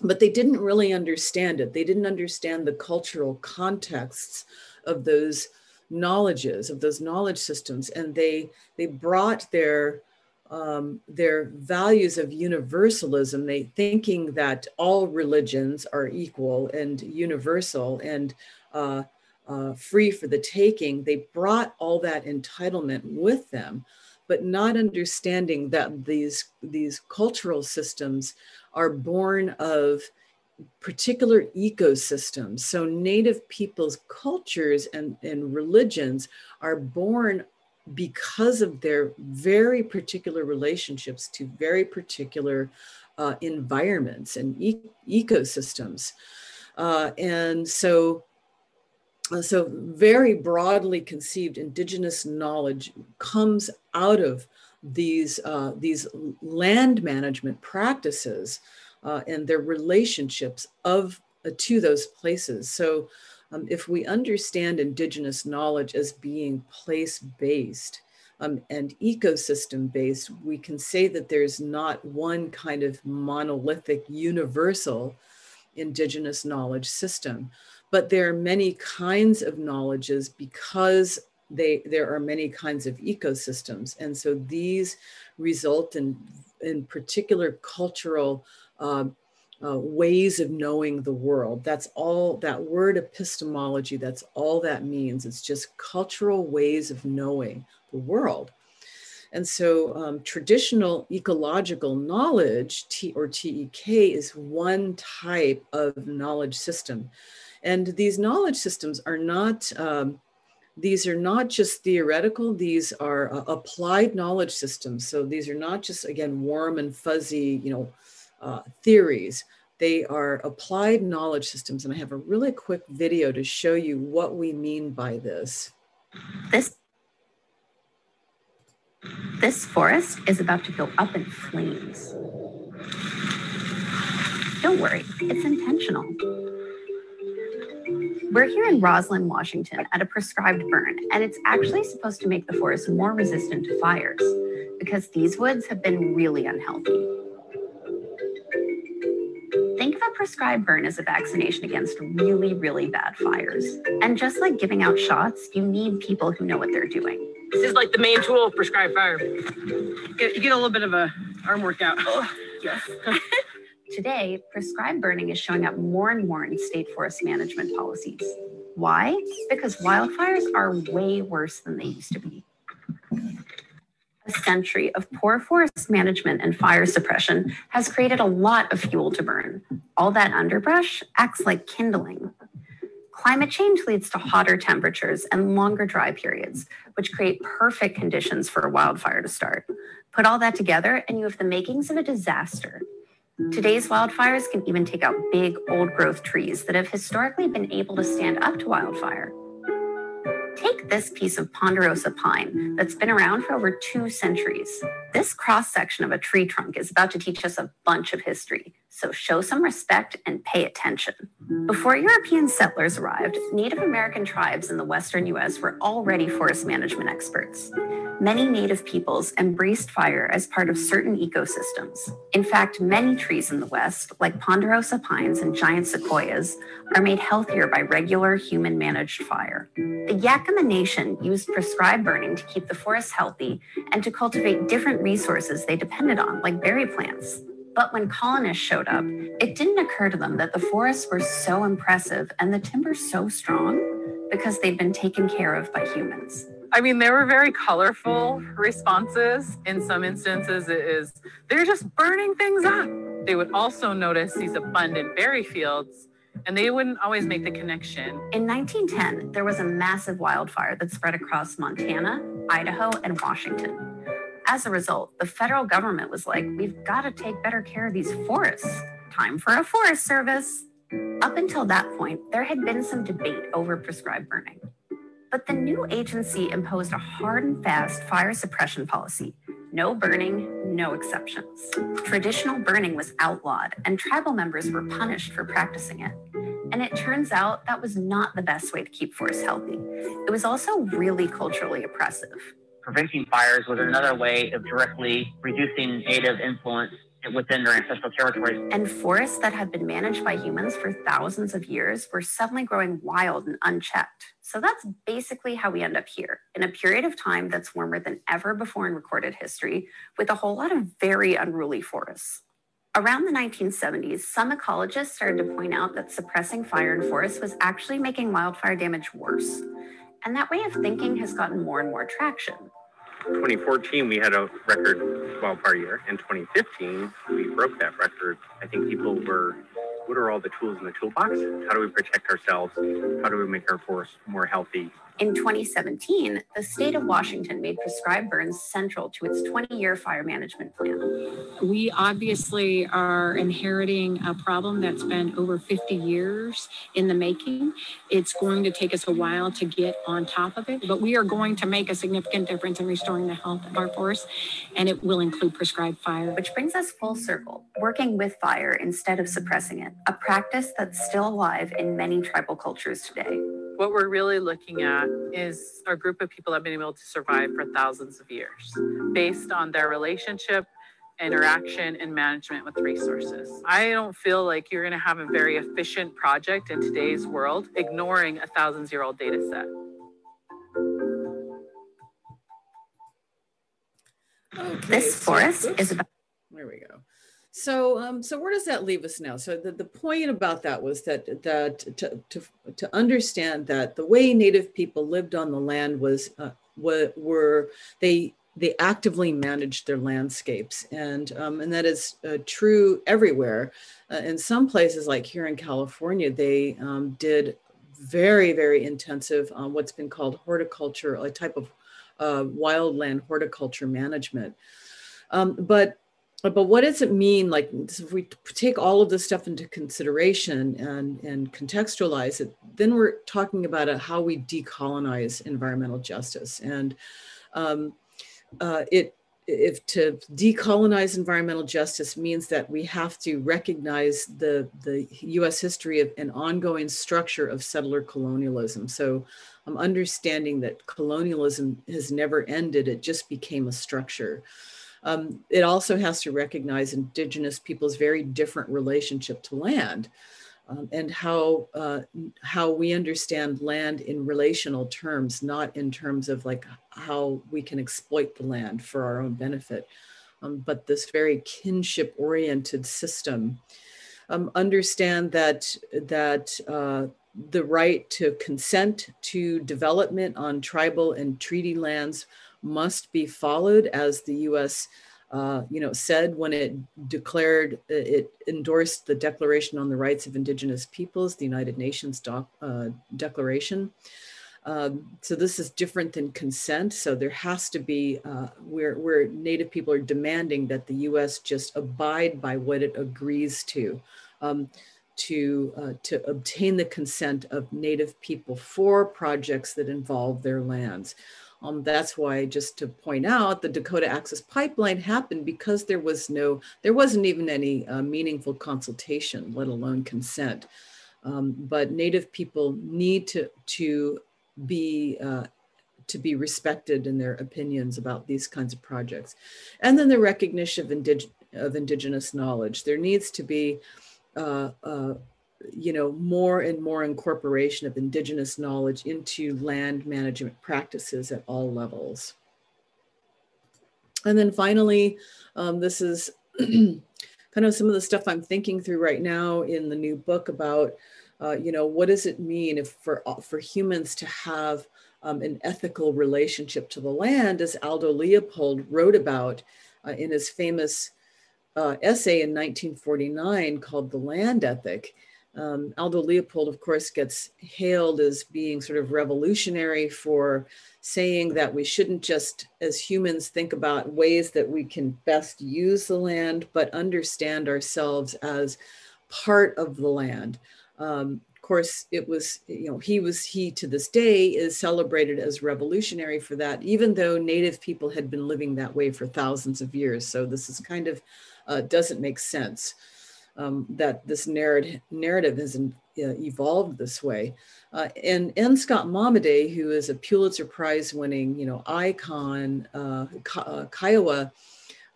but they didn't really understand it. They didn't understand the cultural contexts of those knowledges of those knowledge systems. And they they brought their um, their values of universalism they thinking that all religions are equal and universal and uh, uh, free for the taking, they brought all that entitlement with them, but not understanding that these, these cultural systems are born of particular ecosystems. So native people's cultures and, and religions are born because of their very particular relationships to very particular uh, environments and e- ecosystems. Uh, and so uh, so very broadly conceived indigenous knowledge comes out of these, uh, these land management practices uh, and their relationships of uh, to those places. So um, if we understand indigenous knowledge as being place-based um, and ecosystem-based, we can say that there's not one kind of monolithic universal indigenous knowledge system. But there are many kinds of knowledges because they there are many kinds of ecosystems. And so these result in in particular cultural uh, uh, ways of knowing the world. That's all that word epistemology that's all that means. It's just cultural ways of knowing the world. And so um, traditional ecological knowledge T or tek is one type of knowledge system. And these knowledge systems are not, um, these are not just theoretical, these are uh, applied knowledge systems. So these are not just, again, warm and fuzzy, you know, uh, theories. They are applied knowledge systems. And I have a really quick video to show you what we mean by this. This this forest is about to go up in flames. Don't worry, it's intentional. We're here in Roslyn, Washington at a prescribed burn, and it's actually supposed to make the forest more resistant to fires because these woods have been really unhealthy. Think of a prescribed burn as a vaccination against really, really bad fires. And just like giving out shots, you need people who know what they're doing. This is like the main tool of prescribed fire. You get, you get a little bit of a arm workout. Oh, yes. Today, prescribed burning is showing up more and more in state forest management policies. Why? Because wildfires are way worse than they used to be. A century of poor forest management and fire suppression has created a lot of fuel to burn. All that underbrush acts like kindling. Climate change leads to hotter temperatures and longer dry periods, which create perfect conditions for a wildfire to start. Put all that together, and you have the makings of a disaster. Today's wildfires can even take out big old growth trees that have historically been able to stand up to wildfire. Take this piece of ponderosa pine that's been around for over two centuries. This cross section of a tree trunk is about to teach us a bunch of history, so show some respect and pay attention. Mm-hmm. Before European settlers arrived, Native American tribes in the western US were already forest management experts. Many Native peoples embraced fire as part of certain ecosystems. In fact, many trees in the West, like ponderosa pines and giant sequoias, are made healthier by regular human managed fire. The Yakama Nation used prescribed burning to keep the forests healthy and to cultivate different resources they depended on, like berry plants. But when colonists showed up, it didn't occur to them that the forests were so impressive and the timber so strong because they'd been taken care of by humans. I mean, there were very colorful responses. In some instances, it is they're just burning things up. They would also notice these abundant berry fields and they wouldn't always make the connection. In 1910, there was a massive wildfire that spread across Montana, Idaho, and Washington. As a result, the federal government was like, we've got to take better care of these forests. Time for a forest service. Up until that point, there had been some debate over prescribed burning. But the new agency imposed a hard and fast fire suppression policy no burning, no exceptions. Traditional burning was outlawed, and tribal members were punished for practicing it. And it turns out that was not the best way to keep forests healthy. It was also really culturally oppressive. Preventing fires was another way of directly reducing native influence within their ancestral territories. And forests that had been managed by humans for thousands of years were suddenly growing wild and unchecked. So that's basically how we end up here in a period of time that's warmer than ever before in recorded history, with a whole lot of very unruly forests. Around the 1970s, some ecologists started to point out that suppressing fire in forests was actually making wildfire damage worse. And that way of thinking has gotten more and more traction. 2014, we had a record wildfire year. In 2015, we broke that record. I think people were, what are all the tools in the toolbox? How do we protect ourselves? How do we make our forests more healthy? In 2017, the state of Washington made prescribed burns central to its 20 year fire management plan. We obviously are inheriting a problem that's been over 50 years in the making. It's going to take us a while to get on top of it, but we are going to make a significant difference in restoring the health of our forests, and it will include prescribed fire. Which brings us full circle, working with fire instead of suppressing it, a practice that's still alive in many tribal cultures today. What we're really looking at is a group of people that have been able to survive for thousands of years based on their relationship, interaction, and management with resources. I don't feel like you're going to have a very efficient project in today's world ignoring a thousands year old data set. Okay, this forest so, is about. There we go. So, um, so where does that leave us now? So the, the point about that was that that to, to, to understand that the way Native people lived on the land was uh, were, were they they actively managed their landscapes, and um, and that is uh, true everywhere. Uh, in some places, like here in California, they um, did very very intensive um, what's been called horticulture, a type of uh, wildland horticulture management. Um, but but what does it mean like if we take all of this stuff into consideration and and contextualize it then we're talking about a, how we decolonize environmental justice and um, uh, it if to decolonize environmental justice means that we have to recognize the the U.S. history of an ongoing structure of settler colonialism. So, I'm understanding that colonialism has never ended; it just became a structure. Um, it also has to recognize Indigenous people's very different relationship to land. Um, and how uh, how we understand land in relational terms, not in terms of like how we can exploit the land for our own benefit, um, but this very kinship oriented system. Um, understand that that uh, the right to consent to development on tribal and treaty lands must be followed as the U.S. Uh, you know, said when it declared, uh, it endorsed the Declaration on the Rights of Indigenous Peoples, the United Nations doc, uh, Declaration. Um, so this is different than consent. So there has to be uh, where where Native people are demanding that the U.S. just abide by what it agrees to. Um, to uh, to obtain the consent of Native people for projects that involve their lands. Um, that's why, just to point out, the Dakota Access Pipeline happened because there was no, there wasn't even any uh, meaningful consultation, let alone consent. Um, but Native people need to to be uh, to be respected in their opinions about these kinds of projects, and then the recognition of, indig- of indigenous knowledge. There needs to be uh, uh, you know, more and more incorporation of indigenous knowledge into land management practices at all levels. And then finally, um, this is kind of some of the stuff I'm thinking through right now in the new book about, uh, you know, what does it mean if for, for humans to have um, an ethical relationship to the land, as Aldo Leopold wrote about uh, in his famous uh, essay in 1949 called The Land Ethic. Um, Aldo Leopold, of course, gets hailed as being sort of revolutionary for saying that we shouldn't just, as humans, think about ways that we can best use the land, but understand ourselves as part of the land. Um, of course, it was, you know, he was, he to this day is celebrated as revolutionary for that, even though Native people had been living that way for thousands of years. So this is kind of, uh, doesn't make sense um, that this narrative narrative has uh, evolved this way. Uh, and N. Scott Momaday, who is a Pulitzer Prize winning, you know, icon, uh, uh, Kiowa,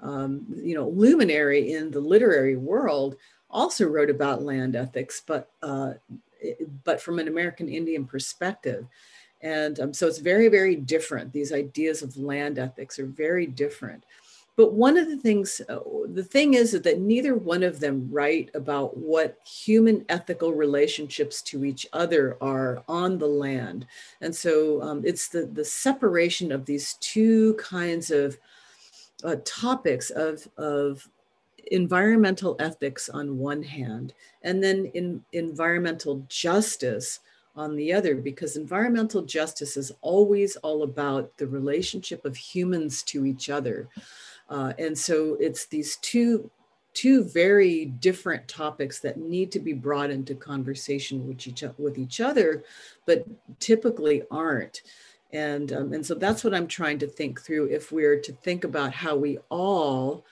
um, you know, luminary in the literary world, also wrote about land ethics, but uh, but from an American Indian perspective. And um, so it's very, very different. These ideas of land ethics are very different. But one of the things, uh, the thing is that neither one of them write about what human ethical relationships to each other are on the land. And so um, it's the, the separation of these two kinds of uh, topics of, of environmental ethics on one hand, and then in environmental justice on the other, because environmental justice is always all about the relationship of humans to each other. Uh, and so it's these two two very different topics that need to be brought into conversation with each, with each other, but typically aren't. And, um, and so that's what I'm trying to think through if we're to think about how we all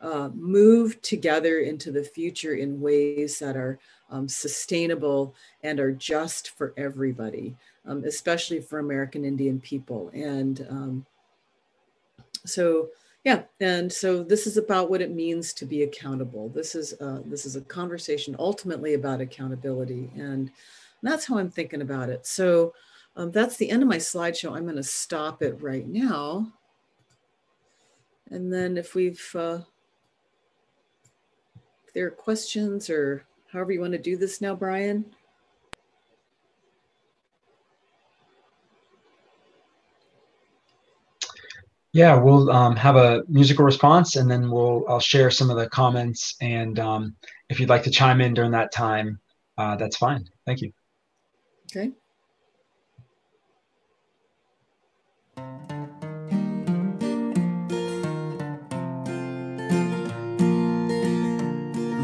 uh, move together into the future in ways that are um, sustainable and are just for everybody, um, especially for American Indian people. And um, so yeah and so this is about what it means to be accountable. This is uh, this is a conversation ultimately about accountability and that's how i'm thinking about it. So um, that's the end of my slideshow. I'm going to stop it right now. And then if we've uh, if there are questions or however you want to do this now brian Yeah, we'll um, have a musical response, and then we'll I'll share some of the comments. And um, if you'd like to chime in during that time, uh, that's fine. Thank you. Okay.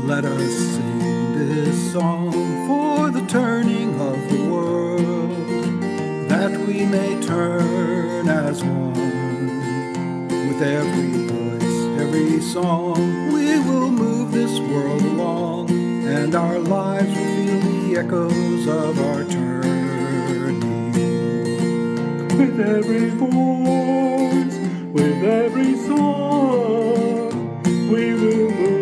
Let us sing this song for the turning of the world, that we may turn as one. With every voice, every song, we will move this world along, and our lives will feel the echoes of our turning. With every voice, with every song, we will move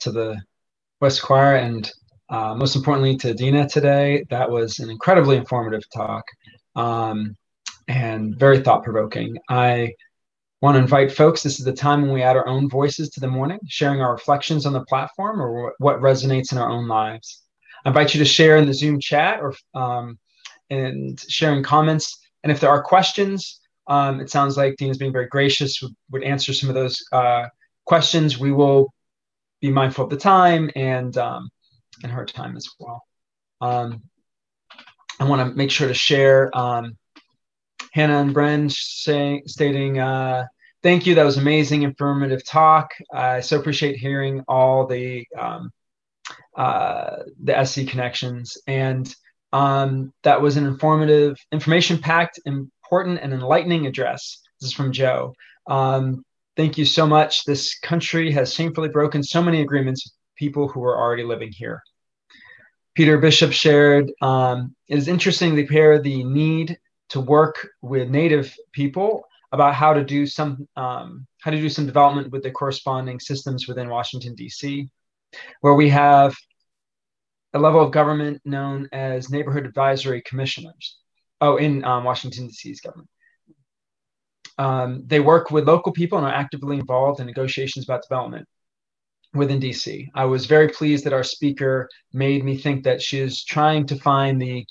to the WES Choir and uh, most importantly to Dina today. That was an incredibly informative talk um, and very thought provoking. I want to invite folks. This is the time when we add our own voices to the morning, sharing our reflections on the platform or what resonates in our own lives. I invite you to share in the Zoom chat or um, and sharing comments. And if there are questions, um, it sounds like Dina's being very gracious, would, would answer some of those uh, questions. We will be mindful of the time and um, in her time as well. Um, I want to make sure to share um, Hannah and Bren saying, stating, uh, thank you. That was amazing, informative talk. I so appreciate hearing all the um, uh, the SC connections, and um, that was an informative, information-packed, important, and enlightening address. This is from Joe. Um, thank you so much. This country has shamefully broken so many agreements with people who are already living here. Peter Bishop shared, um, it is interesting to pair the need to work with Native people about how to do some um, how to do some development with the corresponding systems within Washington D.C., where we have a level of government known as neighborhood advisory commissioners. Oh, in um, Washington D.C.'s government. Um, they work with local people and are actively involved in negotiations about development within DC. I was very pleased that our speaker made me think that she is trying to find the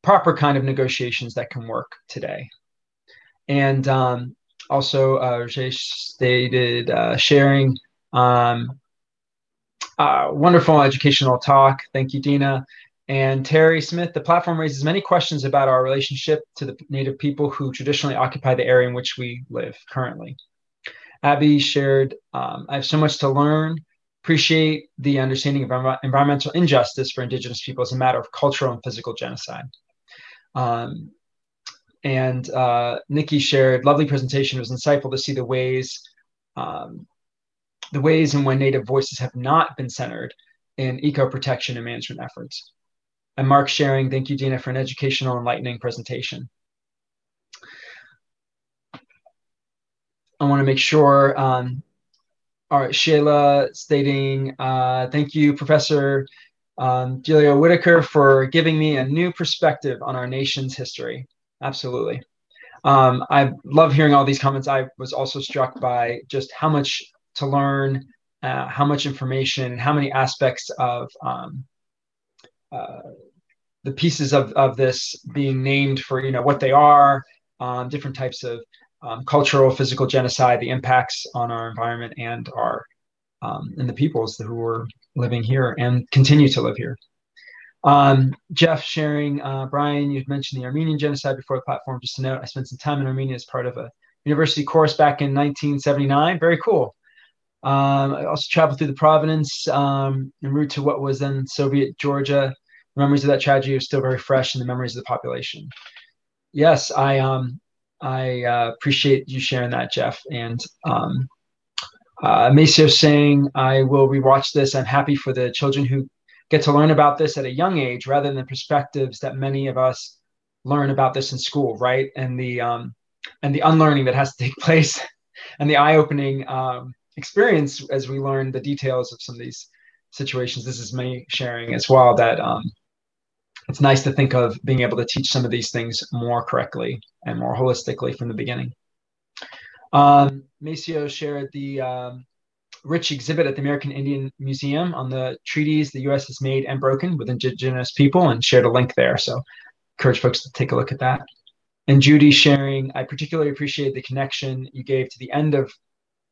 proper kind of negotiations that can work today. And um, also, uh, stated uh, sharing um, uh, wonderful educational talk. Thank you, Dina. And Terry Smith, the platform raises many questions about our relationship to the Native people who traditionally occupy the area in which we live currently. Abby shared, um, I have so much to learn. Appreciate the understanding of env- environmental injustice for Indigenous people as a matter of cultural and physical genocide. Um, and uh, Nikki shared, lovely presentation. It was insightful to see the ways, um, the ways in when Native voices have not been centered in eco protection and management efforts. And Mark sharing, thank you, Dina, for an educational, enlightening presentation. I want to make sure. Um, all right, Shayla stating, uh, thank you, Professor um, Gilio Whitaker, for giving me a new perspective on our nation's history. Absolutely. Um, I love hearing all these comments. I was also struck by just how much to learn, uh, how much information, how many aspects of um, the pieces of, of this being named for you know what they are, um, different types of um, cultural, physical genocide, the impacts on our environment and our um, and the peoples who are living here and continue to live here. Um, Jeff sharing, uh, Brian, you'd mentioned the Armenian genocide before the platform. Just to note, I spent some time in Armenia as part of a university course back in 1979. Very cool. Um, I also traveled through the Providence um, en route to what was then Soviet Georgia. Memories of that tragedy are still very fresh in the memories of the population. Yes, I um, I uh, appreciate you sharing that, Jeff. And um, uh, Maceo saying, I will rewatch this. I'm happy for the children who get to learn about this at a young age rather than the perspectives that many of us learn about this in school, right? And the um, and the unlearning that has to take place and the eye-opening um, experience as we learn the details of some of these situations. This is me sharing as well that um, it's nice to think of being able to teach some of these things more correctly and more holistically from the beginning. Um, Maceo shared the um, rich exhibit at the American Indian Museum on the treaties the U.S. has made and broken with indigenous people and shared a link there. So encourage folks to take a look at that. And Judy sharing, I particularly appreciate the connection you gave to the end of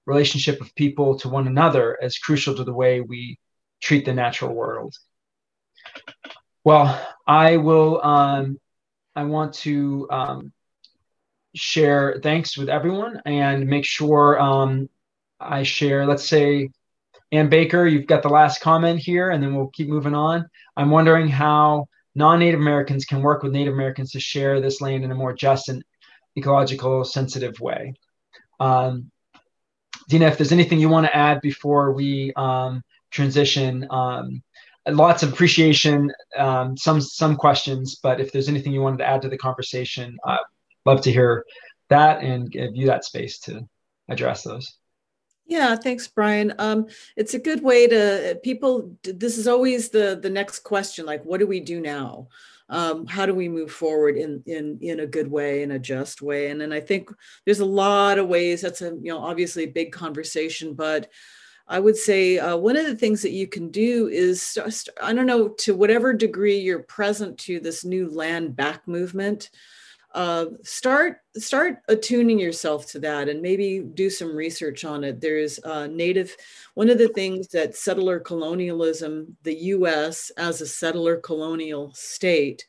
relationship of people to one another as crucial to the way we treat the natural world. Well, I will. Um, I want to um, share thanks with everyone and make sure um, I share. Let's say, Ann Baker, you've got the last comment here, and then we'll keep moving on. I'm wondering how non-Native Americans can work with Native Americans to share this land in a more just and ecological sensitive way. Um, Dina, if there's anything you want to add before we um, transition, um, lots of appreciation, um, some some questions, but if there's anything you wanted to add to the conversation, I'd love to hear that and give you that space to address those. Yeah, thanks, Brian. Um, it's a good way to people. This is always the the next question, like, what do we do now? Um, how do we move forward in in in a good way, in a just way? And then I think there's a lot of ways. That's a you know obviously a big conversation, but I would say uh, one of the things that you can do is, I don't know, to whatever degree you're present to this new land back movement, uh, start start attuning yourself to that and maybe do some research on it. There's uh, native one of the things that settler colonialism the us as a settler colonial state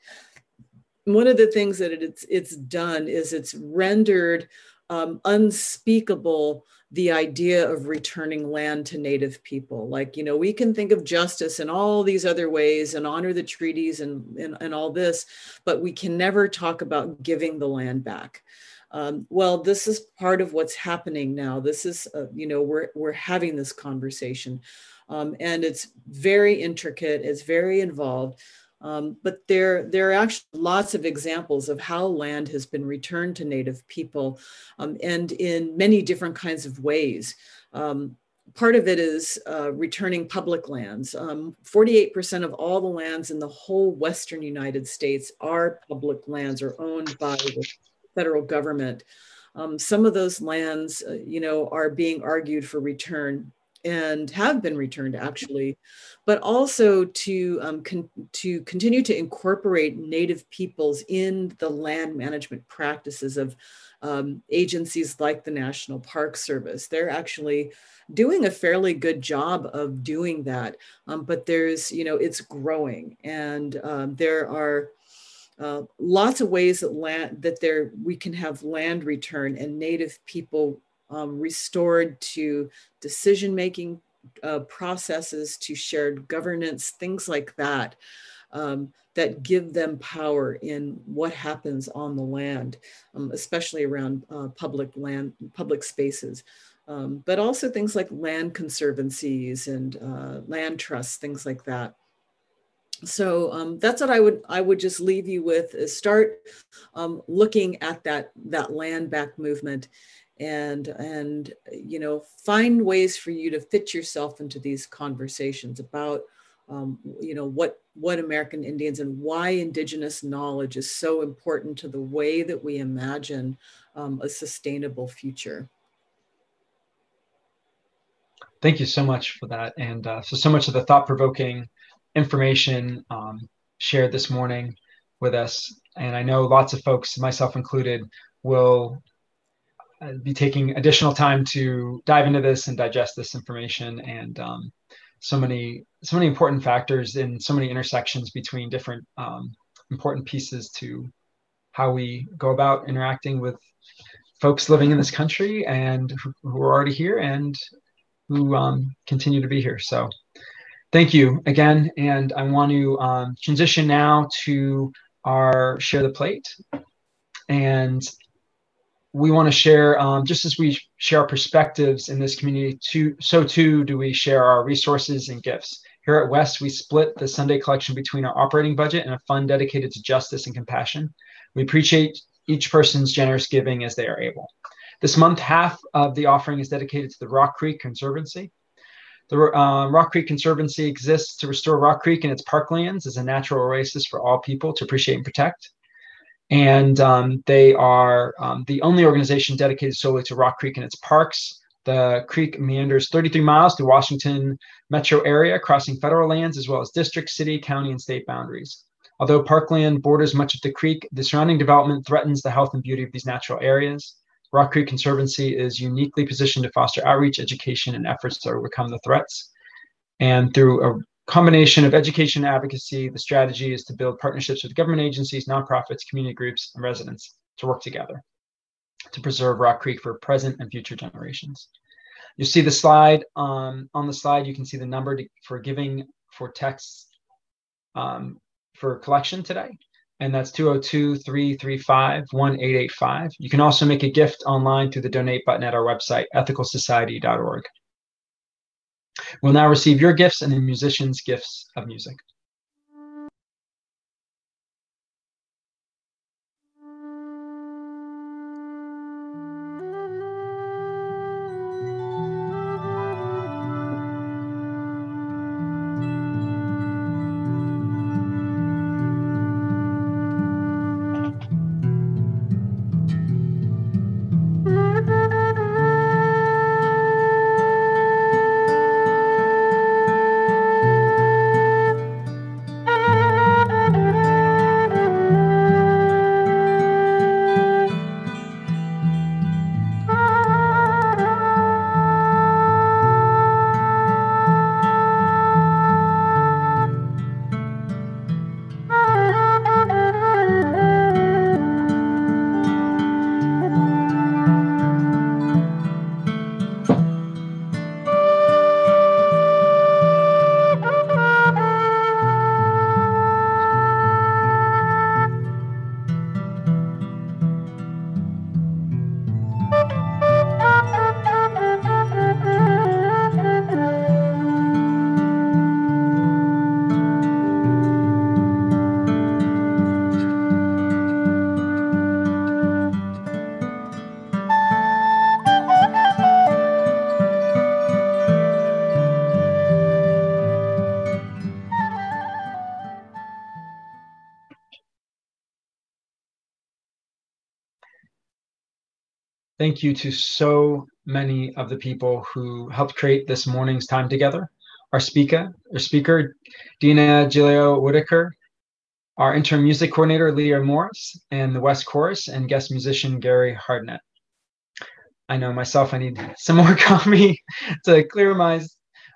one of the things that it's it's done is it's rendered um, unspeakable the idea of returning land to native people. Like you know we can think of justice in all these other ways and honor the treaties and and, and all this but we can never talk about giving the land back. Um, well this is part of what's happening now. This is uh, you know we're we're having this conversation. Um, and it's very intricate it's very involved um, but there, there are actually lots of examples of how land has been returned to Native people um, and in many different kinds of ways. Um, part of it is uh, returning public lands. 48% um, of all the lands in the whole Western United States are public lands or owned by the federal government. Um, some of those lands, uh, you know, are being argued for return and have been returned actually, but also to um, con- to continue to incorporate Native peoples in the land management practices of um, agencies like the National Park Service. They're actually doing a fairly good job of doing that, um, but there's you know it's growing, and um, there are. Uh, lots of ways that land that there we can have land return and native people um, restored to decision making uh, processes, to shared governance, things like that, um, that give them power in what happens on the land, um, especially around uh, public land, public spaces. Um, but also things like land conservancies and uh, land trusts, things like that. So um, that's what I would I would just leave you with is start um, looking at that that land back movement and and you know find ways for you to fit yourself into these conversations about um, you know what what American Indians and why indigenous knowledge is so important to the way that we imagine um, a sustainable future. Thank you so much for that, and uh, so so much of the thought-provoking information um, shared this morning with us, and I know lots of folks, myself included, will be taking additional time to dive into this and digest this information and um, so many so many important factors in so many intersections between different um, important pieces to how we go about interacting with folks living in this country and who, are already here and who um, continue to be here. So thank you again and i want to um, transition now to our share the plate. And we want to share, um, just as we share perspectives in this community, too, so too do we share our resources and gifts. Here at WES, we split the Sunday collection between our operating budget and a fund dedicated to justice and compassion. We appreciate each person's generous giving as they are able. This month, half of the offering is dedicated to the Rock Creek Conservancy. The uh, Rock Creek Conservancy exists to restore Rock Creek and its parklands as a natural oasis for all people to appreciate and protect and um, they are um, the only organization dedicated solely to Rock Creek and its parks. The creek meanders 33 miles through Washington metro area, crossing federal lands as well as district, city, county, and state boundaries. Although parkland borders much of the creek, the surrounding development threatens the health and beauty of these natural areas. Rock Creek Conservancy is uniquely positioned to foster outreach, education, and efforts to overcome the threats. And through a combination of education and advocacy, the strategy is to build partnerships with government agencies, nonprofits, community groups, and residents to work together to preserve Rock Creek for present and future generations. You see the slide um, on the slide. You can see the number to, for giving for texts um, for collection today, and that's 202 335 1885. You can also make a gift online through the donate button at our website, ethicalsociety.org. We'll now receive your gifts and the musicians' gifts of music. Thank you to so many of the people who helped create this morning's time together. Our speaker, our speaker, Dina Gilio Whitaker, our interim music coordinator, Leah Morris, and the WES Chorus and guest musician, Gary Hardnett. I know myself, I need some more coffee to clear my,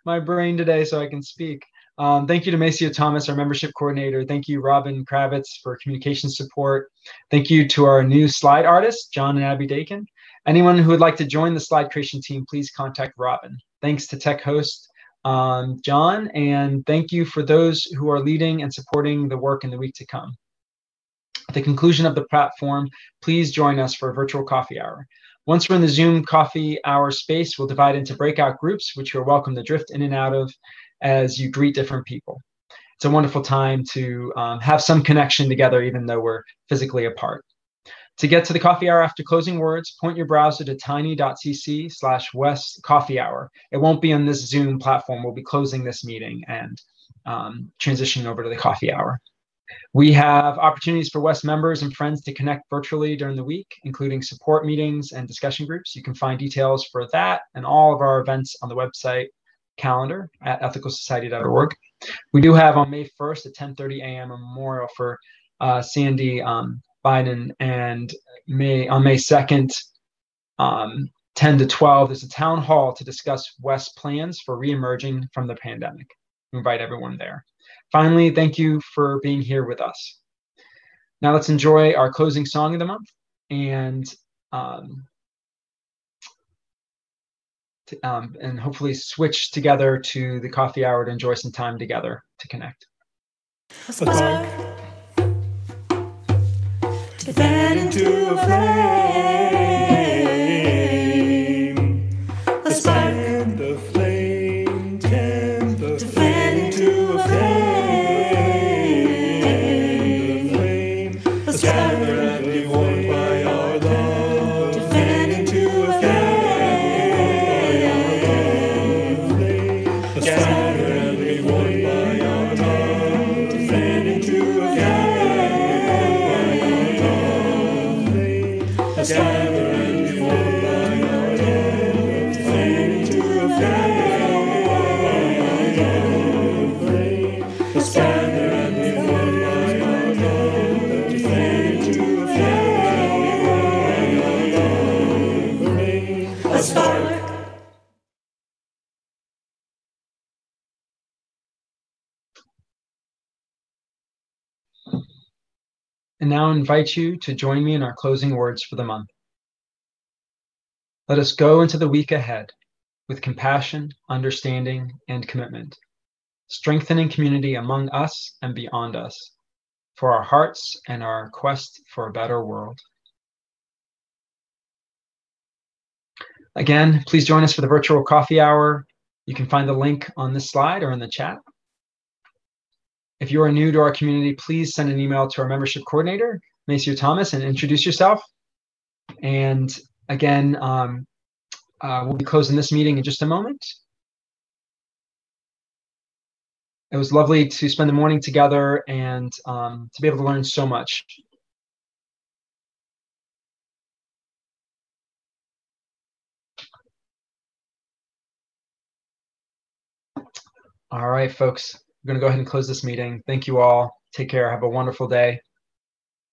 my brain today so I can speak. Um, thank you to Maceo Thomas, our membership coordinator. Thank you, Robin Kravitz, for communication support. Thank you to our new slide artist, John and Abby Dakin. Anyone who would like to join the slide creation team, please contact Robin. Thanks to Tech Host, um, John, and thank you for those who are leading and supporting the work in the week to come. At the conclusion of the platform, please join us for a virtual coffee hour. Once we're in the Zoom coffee hour space, we'll divide into breakout groups, which you're welcome to drift in and out of as you greet different people. It's a wonderful time to um, have some connection together, even though we're physically apart. To get to the coffee hour after closing words, point your browser to tiny.cc slash west coffee hour. It won't be on this Zoom platform. We'll be closing this meeting and um, transitioning over to the coffee hour. We have opportunities for WES members and friends to connect virtually during the week, including support meetings and discussion groups. You can find details for that and all of our events on the website calendar at ethicalsociety.org. We do have on May 1st at 10:30 a.m. a memorial for uh, Sandy um, Biden, and May on May 2nd, um, 10 to 12, there's a town hall to discuss WES's plans for reemerging from the pandemic. We invite everyone there. Finally, thank you for being here with us. Now let's enjoy our closing song of the month and um, um, and hopefully switch together to the coffee hour to enjoy some time together to connect. Fan into a flame. Now invite you to join me in our closing words for the month. Let us go into the week ahead with compassion, understanding, and commitment, strengthening community among us and beyond us for our hearts and our quest for a better world. Again, please join us for the virtual coffee hour. You can find the link on this slide or in the chat. If you are new to our community, please send an email to our membership coordinator, Maceo Thomas, and introduce yourself. And again, um, uh, we'll be closing this meeting in just a moment. It was lovely to spend the morning together and um, to be able to learn so much. All right, folks, going to go ahead and close this meeting. Thank you all. Take care. Have a wonderful day.